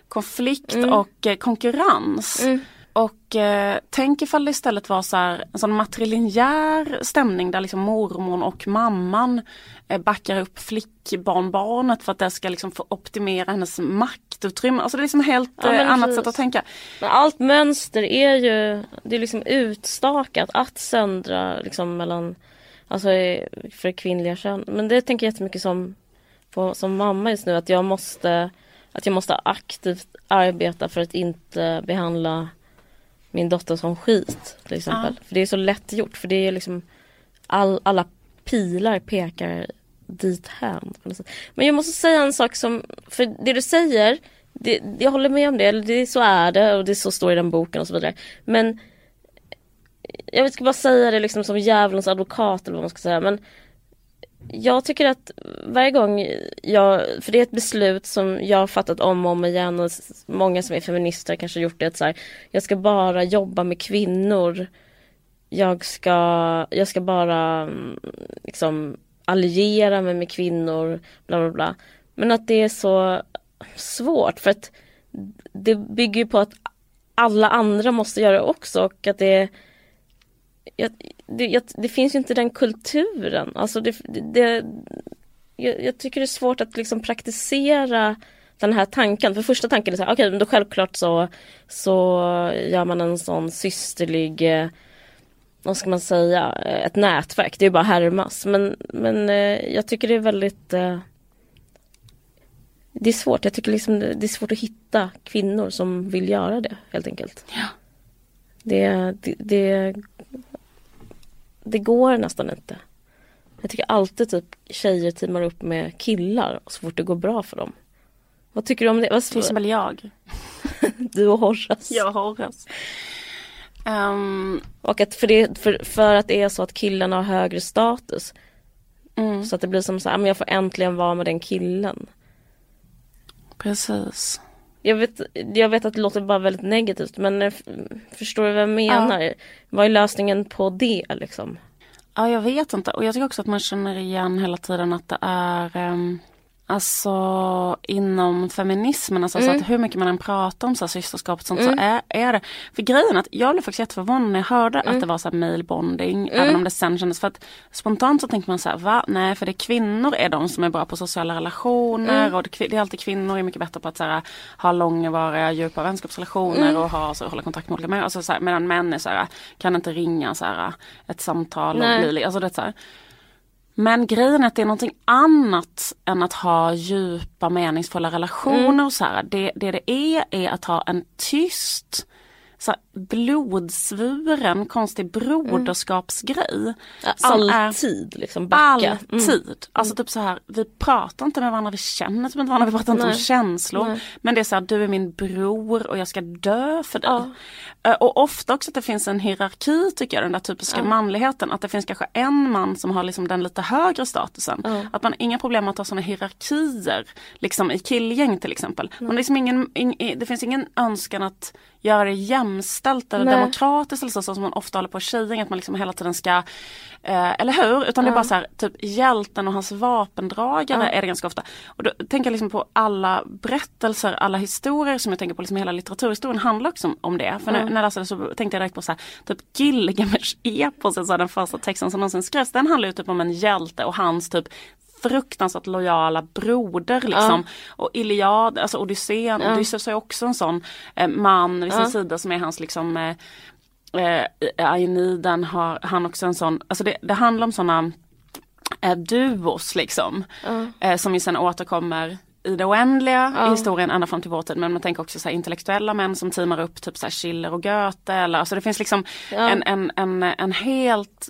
konflikt Mm. och eh, konkurrens. Mm. Och eh, tänk ifall det istället var så här, en sån matrilinjär stämning där liksom mormor och mamman eh, backar upp flickbarnbarnet för att det ska liksom få optimera hennes maktutrymme. Alltså det är liksom helt Ja, eh, annat precis. sätt att tänka. Men allt mönster är ju, det är liksom utstakat att söndra liksom mellan, alltså för kvinnliga kön. Men det tänker jag jättemycket som, på, som mamma just nu att jag måste, att jag måste aktivt arbeta för att inte behandla min dotter som skit till exempel. För det är så lätt gjort för det är liksom all, alla pilar pekar dithän. Men jag måste säga en sak som, för det du säger, det, jag håller med om det, eller det, så är det och det så står i den boken och så vidare. Men jag ska bara säga det liksom som djävulens advokat eller vad man ska säga. Men jag tycker att varje gång jag, för det är ett beslut som jag har fattat om och om igen och många som är feminister kanske gjort det, att så här, jag ska bara jobba med kvinnor. Jag ska, jag ska bara mm, liksom alliera mig med kvinnor, bla bla bla. Men att det är så svårt för att det bygger på att alla andra måste göra det också och att det jag, det, jag, det finns ju inte den kulturen. Alltså det, det jag, jag, tycker det är svårt att liksom praktisera den här tanken. För första tanken är så här, okej okay, då självklart så, så gör man en sån systerlig eh, vad ska man säga, ett nätverk. Det är bara härmas. Men, men eh, jag tycker det är väldigt eh, Det är svårt. Jag tycker liksom det är svårt att hitta kvinnor som vill göra det helt enkelt. Ja. Det, det, det det går nästan inte. Jag tycker alltid typ tjejer teamar upp med killar så fort det går bra för dem. Vad tycker du om det? Vad Till exempel jag. [laughs] du och Horace. Jag och Horace. Um, och att för, det, för, för, att det är så att killarna har högre status. Mm. Så att det blir som så här, men jag får äntligen vara med den killen. Precis. Jag vet, jag vet att det låter bara väldigt negativt men eh, förstår du vad jag menar? Ja. Vad är lösningen på det liksom? Ja jag vet inte och jag tycker också att man känner igen hela tiden att det är um Alltså inom feminismen, alltså, mm. så att hur mycket man än pratar om så här, systerskap och sånt mm. så är, är det. För grejen att jag blev faktiskt jätteförvånad när jag hörde mm. att det var så här mailbonding. Mm. Även om det sen kändes för att spontant så tänker man så här, va? Nej för det är kvinnor är de som är bra på sociala relationer mm. och det, det, är alltid kvinnor är mycket bättre på att så här, ha långvariga djupa vänskapsrelationer mm. och ha, så, hålla kontakt med olika människor. Alltså, så här, medan män är så här, kan inte ringa så här, ett samtal och bli, alltså det så här. Men grejen är att det är någonting annat än att ha djupa meningsfulla relationer. Mm. Så här. Det, det det är är att ha en tyst så här, blodsvuren konstig broderskapsgrej. Mm. alltid liksom backa. Alltid. Mm. Alltså typ så här, vi pratar inte med varandra, vi känner typ inte varandra, vi pratar inte Nej. om känslor. Nej. Men det är så här, du är min bror och jag ska dö för dig. Ja. Eh, och ofta också att det finns en hierarki tycker jag, den där typiska ja. manligheten. Att det finns kanske en man som har liksom den lite högre statusen. Ja. Att man har inga problem att ha sådana hierarkier liksom i killgäng till exempel. Men liksom ingen, in, det finns ingen önskan att göra det jämställt eller Nej. demokratiskt eller så, som man ofta håller på tjejgäng, att man liksom hela tiden ska, eh, eller hur? Utan ja. det är bara så här, typ hjälten och hans vapendragare ja. är det ganska ofta. Och då tänker jag liksom på alla berättelser, alla historier som jag tänker på, liksom hela litteraturhistorien handlar också om det. För ja. när, jag läste det så tänkte jag direkt på så här, typ Gilgamesh epos, alltså den första texten som någonsin skrevs, den handlar ju typ om en hjälte och hans typ fruktansvärt lojala broder liksom. Ja. Och Iliad, alltså Odysseen, ja. Odysseus är också en sån eh, man vid sin ja. sida som är hans liksom eh, eh, Aeniden har han också en sån, alltså det, det handlar om såna eh, duos liksom. Eh, som ju sen återkommer i det oändliga ja. i historien ända fram till vår tid. Men man tänker också så intellektuella män som teamar upp typ så Schiller och Goethe. Eller, alltså det finns liksom ja. en, en, en, en helt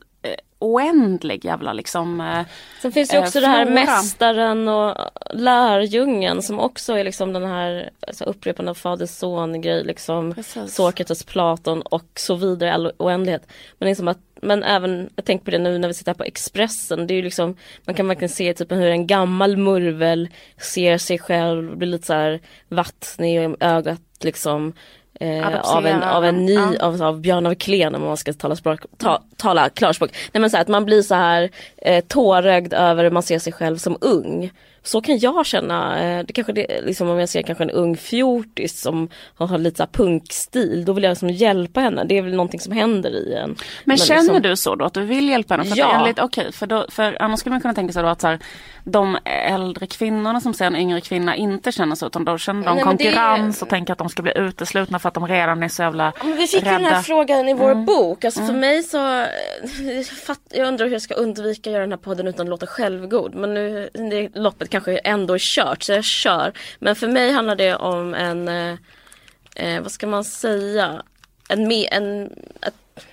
oändlig jävla liksom eh, Sen finns det också eh, det här mästaren och lärjungen som också är liksom den här alltså, upprepande av fader son grej liksom Sokrates, Platon och så vidare all oändlighet. Men liksom att men även, jag tänker på det nu när vi sitter här på Expressen, det är ju liksom, man kan verkligen se typ hur en gammal murvel ser sig själv, blir lite så här vattnig i ögat liksom Eh, av, en, av en ny, ja. av, av Björn av Klen om man ska tala, språk, ta, tala klarspråk. Nej men så här, att man blir så här eh, tårögd över hur man ser sig själv som ung. Så kan jag känna, eh, det kanske det, liksom om jag ser kanske en ung fjortis som har lite så punkstil, då vill jag liksom hjälpa henne. Det är väl någonting som händer i en. Men, men känner liksom... du så då att du vill hjälpa henne? För ja. Okej, okay, för, för annars skulle man kunna tänka sig då att så här, de äldre kvinnorna som ser en yngre kvinna inte känner så utan då känner de Nej, konkurrens det... och tänker att de ska bli uteslutna för att de redan är så jävla men Vi fick rädda. den här frågan i vår mm. bok. Alltså mm. för mig så, [laughs] jag undrar hur jag ska undvika att göra den här podden utan att låta självgod. Men nu, det loppet kanske ändå är kört så jag kör. Men för mig handlar det om en, eh, eh vad ska man säga, en, en, ett,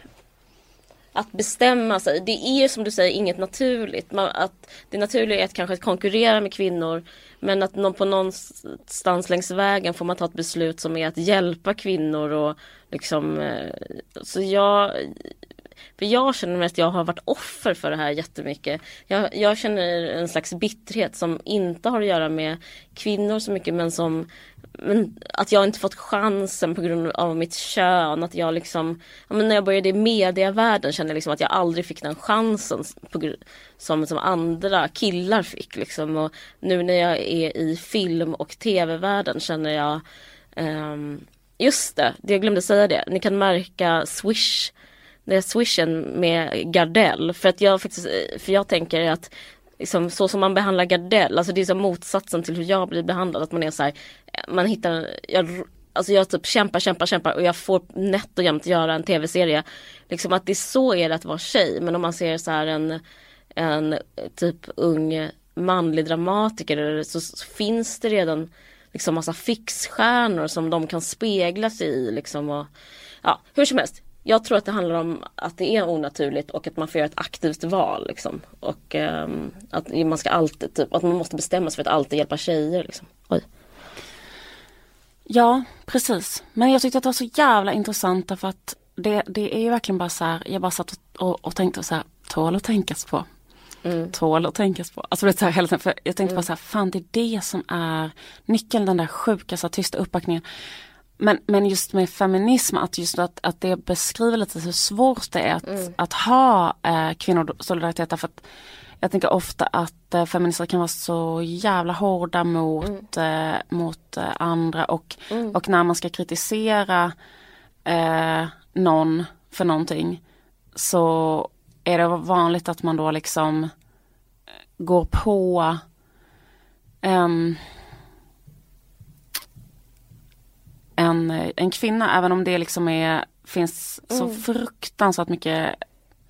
att bestämma sig. Det är som du säger inget naturligt. Man, att det naturliga är att kanske konkurrera med kvinnor. Men att någon, på någonstans längs vägen får man ta ett beslut som är att hjälpa kvinnor och liksom eh, Så jag för jag känner mest att jag har varit offer för det här jättemycket. Jag, jag känner en slags bitterhet som inte har att göra med kvinnor så mycket men som men att jag inte fått chansen på grund av mitt kön. Att jag liksom, ja, men när jag började i medievärlden kände jag liksom att jag aldrig fick den chansen på, som, som andra killar fick. Liksom. Och nu när jag är i film och tv-världen känner jag um, Just det, jag glömde säga det. Ni kan märka Swish den är swishen med Gardell. För att jag faktiskt, för jag tänker att liksom, så som man behandlar Gardell, alltså det är som motsatsen till hur jag blir behandlad. Att man är så här, man hittar, jag, alltså jag typ kämpar, kämpar, kämpar och jag får nätt och jämnt göra en tv-serie. Liksom att det är så är det att vara tjej. Men om man ser så här en, en typ ung manlig dramatiker så finns det redan liksom massa fixstjärnor som de kan spegla sig i liksom och ja, hur som helst. Jag tror att det handlar om att det är onaturligt och att man får göra ett aktivt val. Liksom. Och um, att man ska alltid, typ, att man måste bestämma sig för att alltid hjälpa tjejer. Liksom. Ja, precis. Men jag tyckte att det var så jävla intressant för att det, det är ju verkligen bara så här, jag bara satt och, och, och tänkte så här, tål att tänkas på. Mm. Tål att tänkas på. Alltså det är så här hela tiden, för jag tänkte mm. bara så här, fan det är det som är nyckeln, den där sjuka, så tysta uppbackningen. Men, men just med feminism, att just att, att det beskriver lite hur svårt det är att, mm. att ha eh, kvinnosolidaritet. Därför att jag tänker ofta att eh, feminister kan vara så jävla hårda mot, mm. eh, mot eh, andra och, mm. och när man ska kritisera eh, någon för någonting så är det vanligt att man då liksom går på um, en, en kvinna, även om det liksom är, finns så mm. fruktansvärt mycket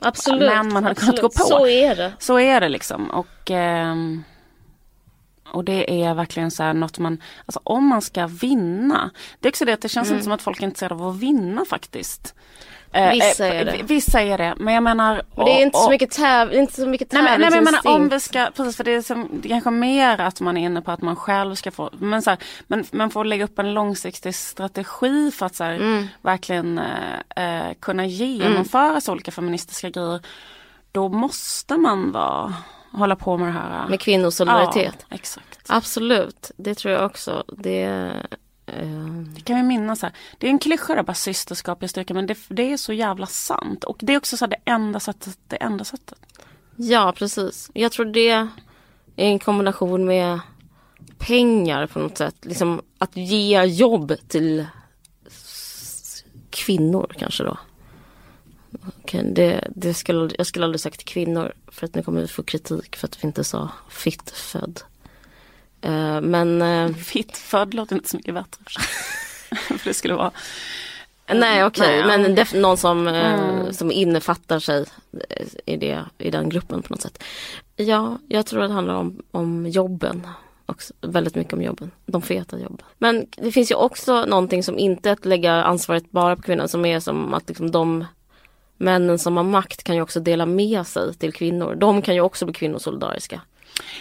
Absolut, män man hade kunnat gå på. Så är det. Så är det liksom. Och, eh, och det är verkligen så här något man, alltså om man ska vinna. Det är också det att det känns mm. inte som att folk är intresserade av att vinna faktiskt. Eh, vissa är det. Vissa är det. Men jag menar. Men det är inte, och, så mycket täv inte så mycket tävlingsinstinkt. Nej, men, nej, men jag menar om vi ska, precis för det är, som, det är kanske mer att man är inne på att man själv ska få, men, så här, men man får lägga upp en långsiktig strategi för att så här, mm. verkligen eh, eh kunna genomföra mm. så olika feministiska grejer. Då måste man vara, hålla på med det här. Med kvinnosolidaritet. Ja, exakt. Absolut, det tror jag också. Det det kan vi minnas. Här. Det är en klyscha det bara systerskap i styrka men det, det, är så jävla sant. Och det är också så det enda sättet. Det enda sättet. Ja precis. Jag tror det är en kombination med pengar på något sätt. Liksom att ge jobb till kvinnor kanske då. Okay, det, det skulle, jag skulle aldrig sagt kvinnor för att nu kommer vi få kritik för att vi inte sa fitt född. Uh, men... Uh, Fittfödd låter inte så mycket bättre. [laughs] för det skulle vara... Nej okej okay. men def- någon som, eh, mm. som innefattar sig i, det, i den gruppen på något sätt. Ja, jag tror att det handlar om, om jobben. Också, väldigt mycket om jobben. De feta jobben. Men det finns ju också någonting som inte är att lägga ansvaret bara på kvinnan som är som att liksom de männen som har makt kan ju också dela med sig till kvinnor. De kan ju också bli kvinnosolidariska.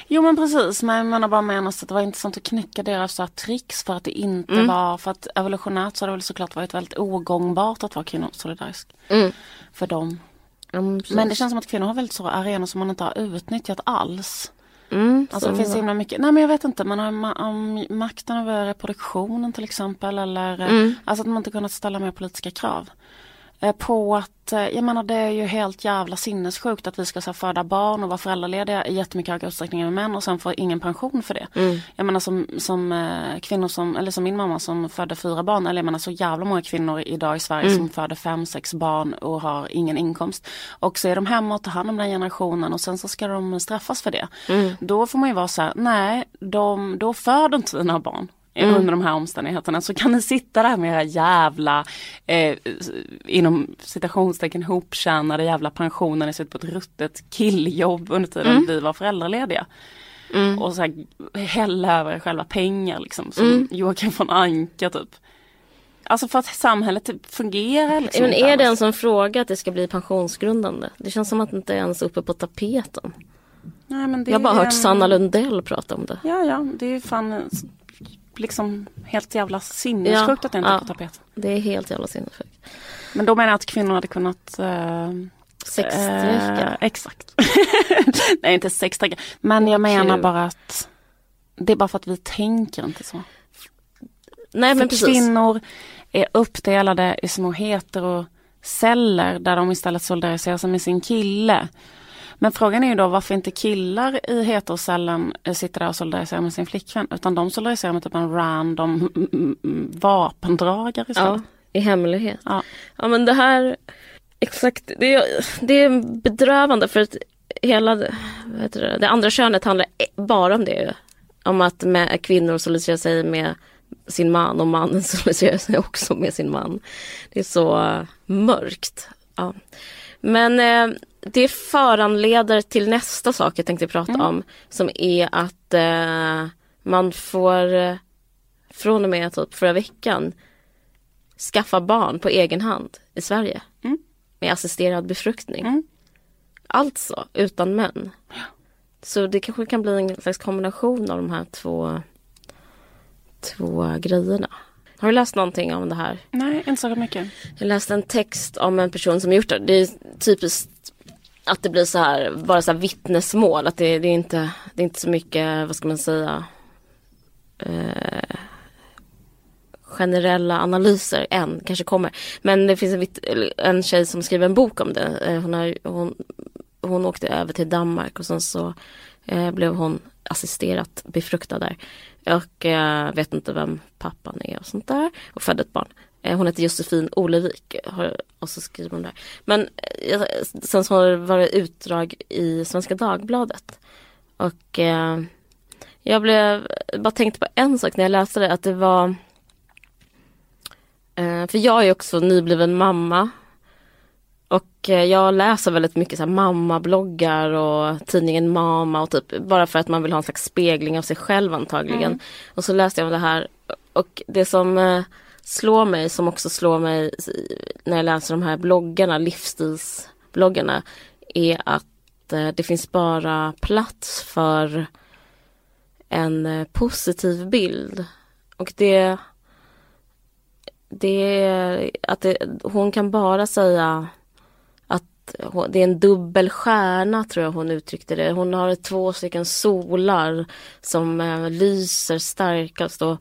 Jo men precis, men jag menar bara menat att det var intressant att knäcka deras så tricks för att det inte mm. var, för att evolutionärt så har det väl såklart varit väldigt ogångbart att vara kvinnosolidarisk. Mm. För dem. Mm, men det känns som att kvinnor har väldigt stora arenor som man inte har utnyttjat alls. Mm, alltså det finns så himla mycket, nej men jag vet inte, man har ma makten över reproduktionen till exempel eller mm. alltså att man inte kunnat ställa mer politiska krav. Eh, på att, eh, jag menar det är ju helt jävla sinnessjukt att vi ska så, föda barn och vara föräldralediga i jättemycket högre utsträckning än män och sen få ingen pension för det. Mm. Jag menar som, som eh, kvinnor som, eller som min mamma som födde fyra barn, eller jag menar så jävla många kvinnor idag i Sverige mm. som föder fem, sex barn och har ingen inkomst. Och så är de hemma och tar hand om den generationen och sen så ska de straffas för det. Mm. Då får man ju vara så här, nej, de, då föder inte vi några barn mm. under de här omständigheterna så kan ni sitta där med era jävla eh, inom citationstecken hoptjänade jävla pensioner, ni sitter på ett ruttet killjobb under tiden mm. vi var föräldralediga. Mm. Och så här, hälla över själva pengar liksom som mm. Joakim von Anka typ. Alltså för att samhället fungerar liksom men är det en annars. sån fråga att det ska bli pensionsgrundande? Det känns som att det inte är ens uppe på tapeten. Nej, men det Jag har bara hört en- Sanna Lundell prata om det. Ja, ja, det är ju fan eh, liksom helt jävla sinnessjukt Ja, att det inte är ja. på tapeten. Det är helt jävla sinnessjukt. Men då menar jag att kvinnor hade kunnat eh, Sexsträcka. Eh, exakt. [laughs] Nej, inte sexsträcka. Men jag menar kul. bara att det är bara för att vi tänker inte så. Nej men precis. kvinnor är uppdelade i små heteroceller där de istället solidariserar sig med sin kille. Men frågan är ju då varför inte killar i heterocellen eh, sitter där och solidariserar med sin flickvän utan de solidariserar med typ en random vapendragare Ja, istället. i hemlighet. Ja. Ja men det här, exakt, det är, det är bedrövande för att hela det- det, det andra könet handlar e- bara om det. Om att med, kvinnor solidariserar sig med sin man och mannen [laughs] solidariserar sig också med sin man. Det är så mörkt. Ja. Men eh, det föranleder till nästa sak jag tänkte prata om som är att eh, man får eh, från och med typ förra veckan skaffa barn på egen hand i Sverige. Mm. Med assisterad befruktning. Mm. Alltså utan män. Så det kanske kan bli en slags kombination av de här två, två grejerna. Har du läst någonting om det här? Nej, inte så mycket. Jag läste en text om en person som gjort det. Det är typiskt att det blir så här, bara så här vittnesmål. Att det, det, är inte, det är inte så mycket, vad ska man säga, eh, generella analyser än, kanske kommer. Men det finns en, en tjej som skriver en bok om det. Eh, Hon, har, hon, hon åkte över till Danmark och sen så eh, blev hon assisterat befruktad där. Och eh, vet inte vem pappan är och sånt där. Och födde ett barn. Eh, hon heter Josefin Olevik och så skriver hon där. Men eh, sen så har det varit utdrag i Svenska Dagbladet. Och eh, jag blev, bara tänkte på en sak när jag läste det att det var eh, för jag är också nybliven mamma. Och eh, jag läser väldigt mycket så här mammabloggar och tidningen Mama och typ bara för att man vill ha en slags spegling av sig själv antagligen. Och så läste jag om det här och det som slår mig, som också slår mig när jag läser de här bloggarna, livsstilsbloggarna, är att eh, det finns bara plats för en eh, positiv bild. Och det, det är att det, hon kan bara säga att hon- det är en dubbel stjärna tror jag hon uttryckte det. Hon har två stycken solar som eh, lyser starkast och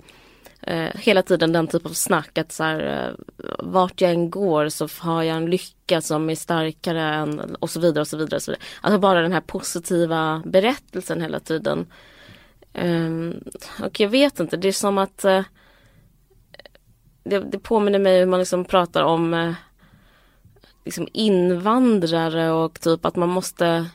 eh, hela tiden den typ av snack att så här, eh, vart jag än går så har jag en lycka som är starkare än och så vidare och så vidare. Och så vidare. Alltså bara den här positiva berättelsen hela tiden. Eh, och jag vet inte, det är som att eh, det, det påminner mig hur man liksom pratar om eh, liksom invandrare och typ att man måste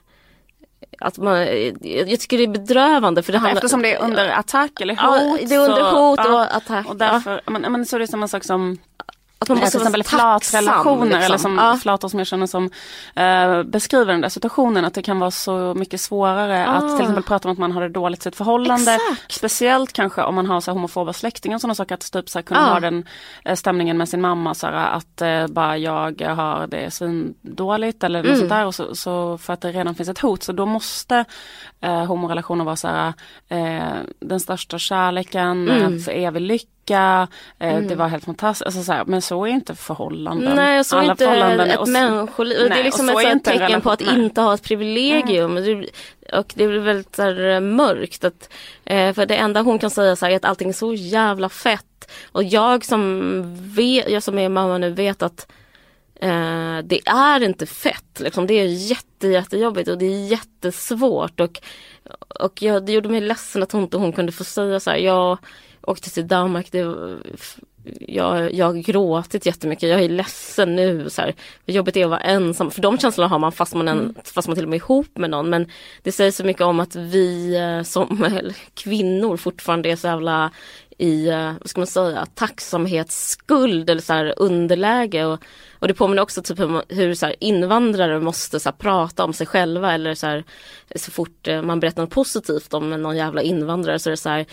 att man, jag tycker det är bedrövande för det handlar Eftersom det är under attack eller Ja, hot. det är under så- hot och ja. attack. Och därför, men, men så är det samma sak som att man till måste vara exempel flatrelationer liksom. eller som ja. flator som jag känner som eh, beskriver den där situationen att det kan vara så mycket svårare att Ah. till exempel prata om att man har det dåligt i sitt förhållande. Exakt. Speciellt kanske om man har så här, homofoba släktingar och sådana saker att typ så här, kunna Ah. ha den eh, stämningen med sin mamma så här, att eh, bara jag har det svindåligt eller något Mm. sånt där och så, så för att det redan finns ett hot så då måste eh, homorelationer vara så här eh, den största kärleken, Mm. eh, för evig lycka, eh, det var helt fantastiskt. Alltså, så här, men så är inte förhållanden. Nej, så är Alla inte förhållanden ett människoliv. Det är liksom ett är tecken på att relation. Inte ha ett privilegium. Det- Och det blir väldigt här, mörkt. Att, eh, för det enda hon kan säga så här, är att allting är så jävla fett. Och jag som, vet, jag som är mamma nu vet att eh, det är inte fett. Liksom. Det är jätte, jättejobbigt och det är jättesvårt. Och, och jag, det gjorde mig ledsen att hon inte hon kunde få säga så här. Jag åkte till Danmark. Det, jag, jag har gråtit jättemycket. Jag är ledsen nu. Så här. Jobbigt är att vara ensam. För de känslorna har man fast man, en, fast man till och med är ihop med någon. Men det säger så mycket om att vi eh, som [laughs] kvinnor fortfarande är så jävla i, eh, vad ska man säga, tacksamhetsskuld eller så här underläge. Och, och det påminner också typ hur, hur så invandrare måste så prata om sig själva eller så här, så fort eh, man berättar något positivt om någon jävla invandrare så är det så här,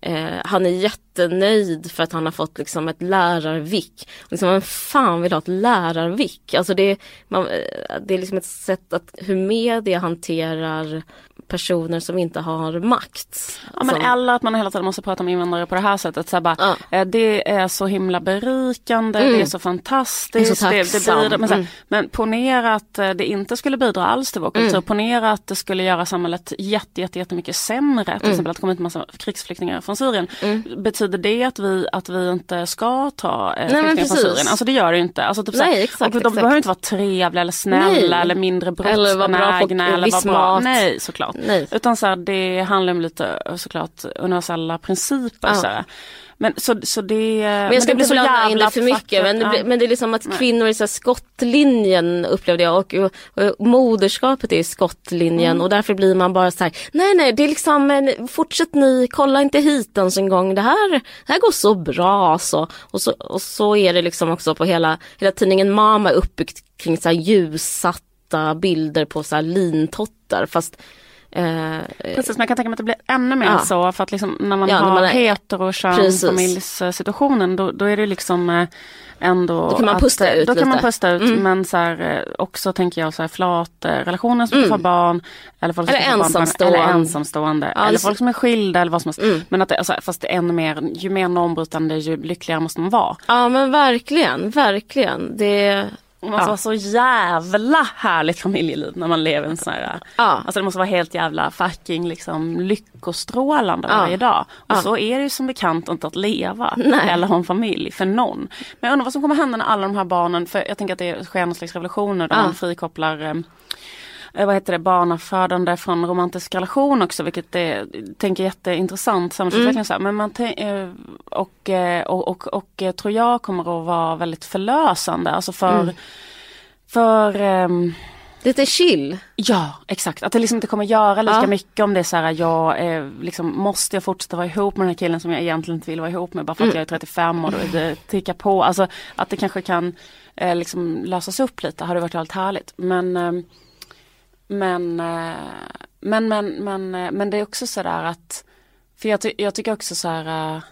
Eh, han är jättenöjd för att han har fått liksom ett lärarvick. Liksom, vem fan vill ha ett lärarvick? Alltså det, man, eh, det är liksom ett sätt att hur media hanterar personer som inte har makt. Ja, men eller att man hela tiden måste prata om invandrare på det här sättet. Så här bara, Ja. eh, Det är så himla berikande, Mm. det är så fantastiskt. Det är så det, tacksam. bidrar, men, så här, Mm. men ponera att eh, det inte skulle bidra alls till vår kultur. Mm. Ponera att det skulle göra samhället jätte, jätte, jättemycket sämre. Till Mm. exempel att det kommer hit massa krigsflyktingar från Syrien. Mm. Betyder det att vi, att vi inte ska ta eh, men flyktingar från. Syrien? Alltså det gör det ju inte. Alltså, typ, Nej, exakt, och de exakt. behöver inte vara trevliga eller snälla Nej. eller mindre Eller vara bra på brottsbenägna. eller viss vara bra. mat. Nej, såklart. Nej. Utan så här, det handlar om lite såklart universella principer. Ja. Så här. Men så, så det, Men jag ska inte blanda in det för mycket men det, blir- men det är liksom att Nej. kvinnor är så skottlinjen upplevde jag och, och, moderskapet är skottlinjen Mm. och därför blir man bara så här nej nej det är liksom men fortsätt ni kolla inte hit ens en gång det här, det här går så bra så och så och så är det liksom också på hela, hela tidningen Mama uppbyggt kring så här ljussatta bilder på så här lintottar fast eh, Precis, men jag kan tänka mig att det blir ännu mer Ja. så för att liksom när man Ja, när har man är- då, då är det liksom eh, ändå Då kan man att, pusta eh, ut Då kan man lite. pusta ut Mm. men så här, också tänker jag så här flatrelationer som Mm. får barn eller folk som Eller får barn, ensamstående. eller ensamstående Ja, eller folk som är skilda eller vad som helst. Mm. Men att det, alltså, fast det är ännu mer, ju mer normbrytande ju lyckligare måste man vara. ja men verkligen, verkligen det Det måste Ja. vara så jävla härligt familjeliv när man lever en sån här Ja. Alltså det måste vara helt jävla fucking liksom lyckostrålande Ja. varje dag. Och Ja. så är det ju som bekant inte att leva Nej. eller ha en familj för någon. Men jag undrar vad som kommer hända när alla de här barnen, för jag tänker att det sker någon slags revolutioner där Ja. man frikopplar eh, vad heter det, barnafödande från romantisk relation också vilket är, tänker jätteintressant samhällsutveckling. Mm. Men man eh, och, eh, och, och, och, eh, tror jag kommer att vara väldigt förlösande. Alltså för, Mm. för ehm, Lite chill. Ja, exakt. Att det liksom inte kommer göra lika Ja. mycket om det är så här, jag eh, liksom, måste jag fortsätta vara ihop med den här killen som jag egentligen inte vill vara ihop med bara för att Mm. jag är 35 och då det tickar på. Alltså att det kanske kan eh, liksom lösas upp lite, hade varit väldigt härligt. Men ehm, men, eh, men, men, men, eh, men det är också sådär att, för jag, ty- jag tycker också så här eh,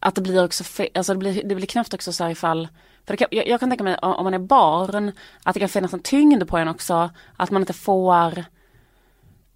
att det blir också, alltså det blir, det blir knäppt också så här ifall, för kan, jag, jag kan tänka mig om man är barn, att det kan finnas en tyngd på en också, att man inte får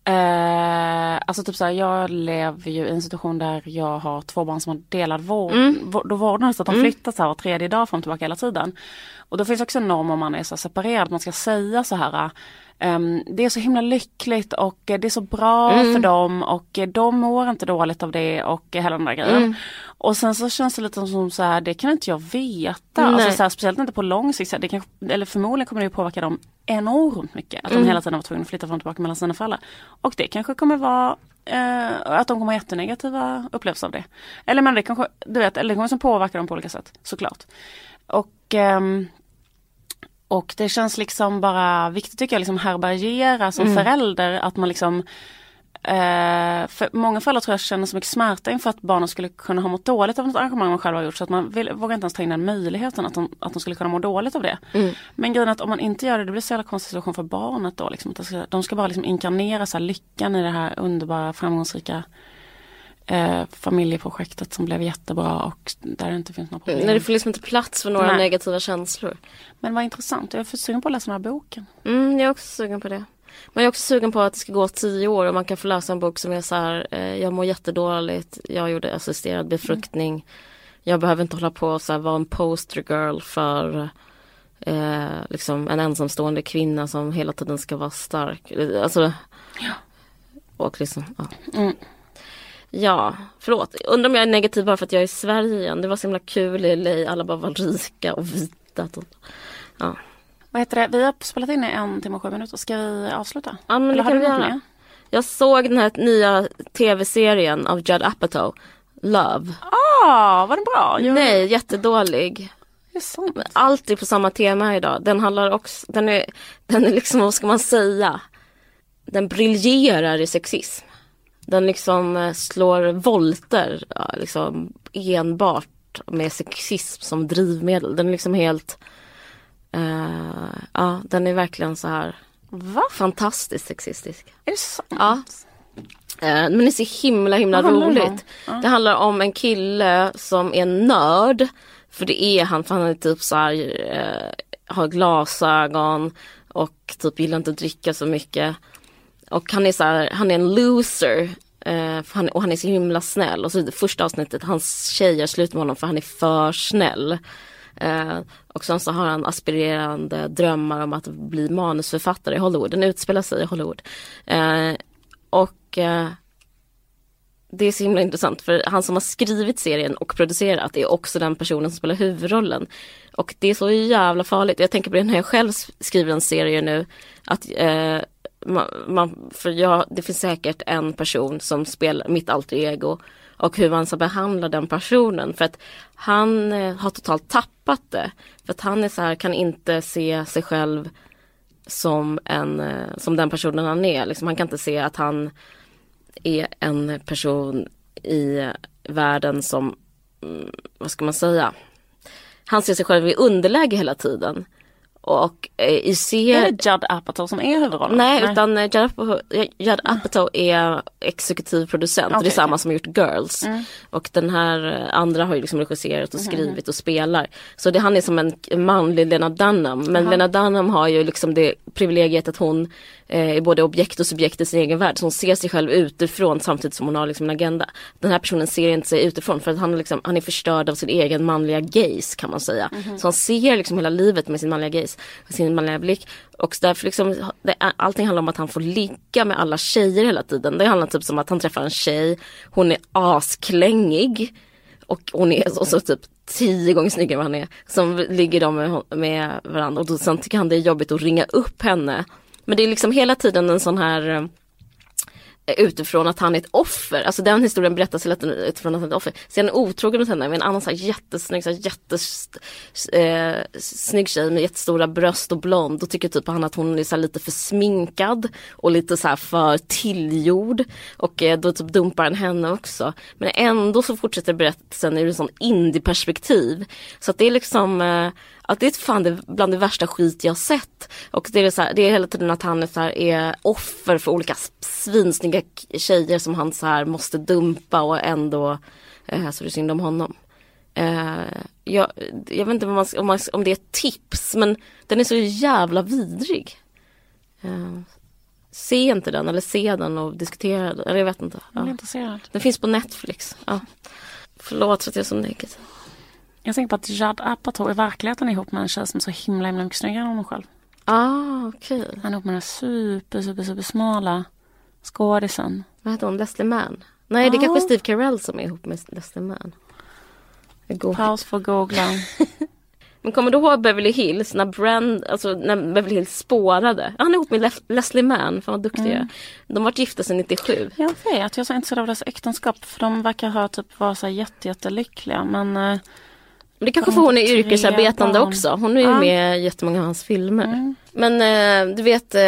Eh, alltså typ såhär, jag lever ju i en situation där jag har två barn som har delad vård. Mm. Då vårdar så att de Mm. flyttar så här var tredje dag fram och tillbaka hela tiden. Och då finns också en norm om man är så här separerad, man ska säga så här. Ehm, det är så himla lyckligt och eh, det är så bra Mm. för dem och eh, de mår inte dåligt av det och eh, hela den där grejen. Mm. Och sen så känns det lite som så här, det kan inte jag veta. Alltså så här, speciellt inte på lång sikt. Det kan, eller förmodligen kommer det påverka dem enormt mycket. Att Mm. de hela tiden var tvungna att flytta fram och tillbaka mellan sina föräldrar. Och det kanske kommer vara eh, att de kommer ha jättenegativa upplevelser av det. Eller men det kanske, du vet, eller det kommer som påverka dem på olika sätt såklart. Och ehm, och det känns liksom bara viktigt tycker jag, liksom härbärgera som Mm. förälder att man liksom Eh, för många föräldrar tror jag känner så mycket smärta inför att barnen skulle kunna ha mått dåligt av något arrangemang man själv har gjort så att man vill, vågar inte ens ta in den möjligheten att de, att de skulle kunna må dåligt av det. Mm. Men grejen är att om man inte gör det, det blir så jävla konstig situation för barnet då. Liksom, att de, ska, de ska bara liksom inkarnera så lyckan i det här underbara framgångsrika eh, familjeprojektet som blev jättebra och där det inte finns några problem. Nej, det får liksom inte plats för några Nej. negativa känslor. Men vad intressant, jag är för sugen på att läsa den här boken. Mm, jag är också sugen på det. Men jag är också sugen på att det ska gå tio år och man kan få läsa en bok som är så här, eh, jag mår jättedåligt, jag gjorde assisterad befruktning. Jag behöver inte hålla på och så här, vara en poster girl för eh, liksom en ensamstående kvinna som hela tiden ska vara stark. Eh, Alltså, och liksom, ja. Mm. Ja, förlåt. Undrar om jag är negativ bara för att jag är i Sverige igen. Det var så himla kul i LA. Alla bara var rika och vita. Typ. Ja. Vad heter det, vi har spelat in i en timme och sju minuter, ska vi avsluta? Ja men Eller det kan vi göra. Jag såg den här nya tv-serien av Judd Apatow. Love. Ah, var den bra? Jag- Nej, jättedålig. Allt är på samma tema idag. Den handlar också, den är, den är liksom, vad ska man säga? Den briljerar i sexism. Den liksom eh, slår volter ja, liksom enbart med sexism som drivmedel. Den är liksom helt eh, Ja, den är verkligen så här Va? fantastiskt sexistisk. Är det sant? Ja. Eh, Men det är så himla himla Vad handlar det roligt. Det handlar om en kille som är nörd. För det är han, för han är typ så här, har glasögon och typ gillar inte att dricka så mycket. Och han är så här, han är en loser. Eh, han, och han är så himla snäll. Och så det första avsnittet, hans tjej gör slut med honom för han är för snäll. Eh, och sen så har han aspirerande drömmar om att bli manusförfattare i Hollywood. Den utspelar sig i Hollywood. Eh, och eh, det är så himla intressant för han som har skrivit serien och producerat är också den personen som spelar huvudrollen. Och det är så jävla farligt. Jag tänker på det när jag själv skriver en serie nu. Att eh, man, man, för jag, det finns säkert en person som spelar mitt alter ego. Och hur man ska behandla den personen. För att han eh, har totalt tappat det. För att han är så här, kan inte se sig själv som, en, eh, som den personen han är. Liksom, han kan inte se att han är en person i världen som, mm, vad ska man säga, han ser sig själv i underläge hela tiden. Och eh, i Är serien det Judd Apatow som är huvudrollen? Nej, utan eh, Judd Apatow, Judd Apatow är exekutiv producent. och det är samma okej. som har gjort Girls. Och den här eh, andra har ju liksom regisserat och skrivit och spelar. Så det, han är som en manlig Lena Dunham. Men Lena Dunham har ju liksom det privilegiet att hon eh, är både objekt och subjekt i sin egen värld. Så hon ser sig själv utifrån samtidigt som hon har liksom en agenda. Den här personen ser inte sig utifrån för att han, är liksom, han är förstörd av sin egen manliga gaze kan man säga. Så han ser liksom hela livet med sin manliga gaze, och sin manliga blick. Och så därför liksom, det, allting handlar om att han får ligga med alla tjejer hela tiden. Det handlar typ som att han träffar en tjej, hon är asklängig. Och hon är så, så typ tio gånger snyggare än vad han är. Som ligger de med, med varandra och då, sen tycker han det är jobbigt att ringa upp henne. Men det är liksom hela tiden en sån här eh, utifrån att han är ett offer. Alltså den historien berättas hela tiden utifrån att han är ett offer. Sen är han otrogen mot henne med en annan så här jättesnygg, så här jättesnygg eh, tjej med jättestora bröst och blond. Då tycker typ han att hon är så här lite för sminkad och lite så här för tillgjord. Och eh, då typ dumpar han henne också. Men ändå så fortsätter berättelsen ur en sån indie-perspektiv. Så att det är liksom eh, att det är fan det, bland det värsta skit jag sett. Och det är, så här, det är hela tiden att han är, så här, är offer för olika svinsnygga tjejer som han så här måste dumpa och ändå eh, så det är synd om honom. Eh, jag, jag vet inte om, man, om, man, om det är ett tips men den är så jävla vidrig. Eh, se inte den eller se den och diskutera den. Eller jag vet inte. Jag Ja. intresserad. Den finns på Netflix. Ja. Förlåt för att jag är så negativ. Jag tänker på att Judd Apatow i verkligheten är ihop med en tjej som är så himla, himla mycket snyggare än honom själv. Ah, okej. Han är ihop med den super, super, super smala skådisen. Vad heter hon? Leslie Mann? Nej, det är Ja. kanske Steve Carell som är ihop med Leslie Mann. Paus för att googla. [laughs] Men kommer du ihåg Beverly Hills när Brand, alltså när Beverly Hills spårade? Han är ihop med Les- Leslie Mann, fan vad duktiga Mm. De har varit gifta sedan 97. Jag vet, jag är så intresserad av deras äktenskap. För de verkar ha typ vara så jätte, jättelyckliga. Men eh, Men det kanske för hon är yrkesarbetande barn. också. Hon är ju Ja. med i jättemånga av hans filmer. Mm. Men eh, du vet eh,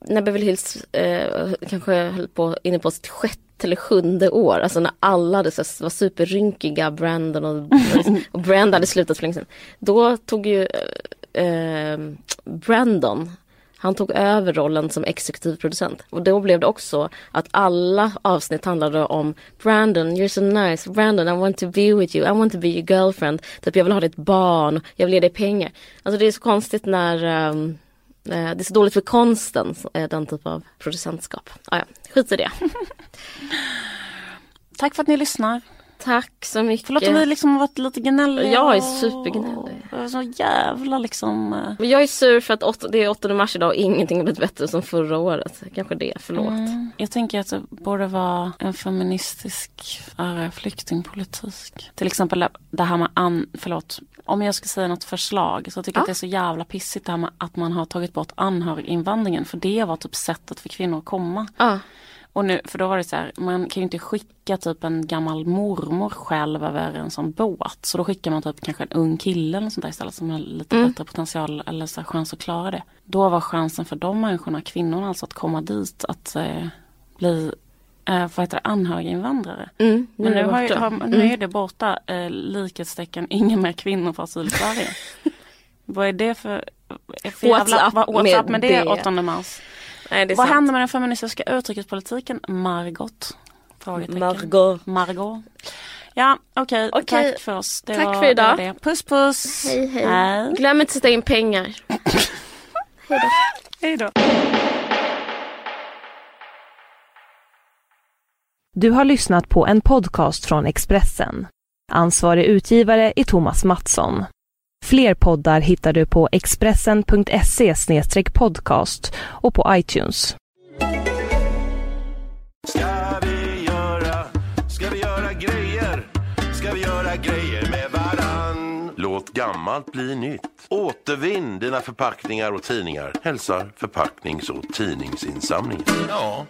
när Beverly Hills eh, kanske höll på, inne på sitt sjätte eller sjunde år. Alltså när alla hade, så, var superrynkiga, Brandon och, och Brand hade slutat för länge sedan. Då tog ju eh, eh, Brandon han tog över rollen som exekutiv producent. Och då blev det också att alla avsnitt handlade om Brandon, you're so nice. Brandon, I want to be with you. I want to be your girlfriend. Typ, jag vill ha ditt barn. Jag vill ge dig pengar. Alltså det är så konstigt när um, det är så dåligt för konsten, eh, den typ av producentskap. Ah, ja, skit i det. [laughs] tack för att ni lyssnar. Tack så mycket. Förlåt om vi liksom varit lite gnälliga. Jag är supergnällig. och Så jävla liksom. eh, Men jag är sur för att åt, det är 8 mars idag och ingenting har blivit bättre som förra året. Kanske det, förlåt. Mm. Jag tänker att det borde vara en feministisk flyktingpolitik. Till exempel det här med, an, förlåt, om jag ska säga något förslag så tycker jag Ja. att det är så jävla pissigt det här med att man har tagit bort anhöriginvandringen. För det var typ sättet för kvinnor att komma. Ja. Och nu, för då var det så här, man kan ju inte skicka typ en gammal mormor själv över en sån båt. Så då skickar man typ kanske en ung kille eller sånt där istället som har lite Mm. bättre potential eller så här, chans att klara det. Då var chansen för de människorna, kvinnorna alltså, att komma dit att eh, bli eh, vad heter det, anhöriginvandrare. Mm, nu Men nu, har, ju- har, nu Mm. är det borta, eh, likhetstecken, [laughs] inga mer kvinnor får asyl i Sverige. [laughs] vad är det för, för jävla, WhatsApp vad, WhatsApp med med det. 8 mars? Nej, det är Vad sant. händer med den feministiska utrikespolitiken, Margot? Margot. Margot. Ja, okej. Okej. Tack för oss. Det Tack var, för idag. det det. Puss puss. Hej, hej. Hej. Glöm inte att sätta in pengar. Hej då. Du har lyssnat på en podcast från Expressen. Ansvarig utgivare är Thomas Mattsson. Fler poddar hittar du på expressen.se podcast och på iTunes. Ska vi göra, ska vi göra grejer? Ska vi göra grejer med varann? Låt gammalt bli nytt. Återvinn dina förpackningar och tidningar. Hälsar förpacknings och tidningsinsamlingen. Ja,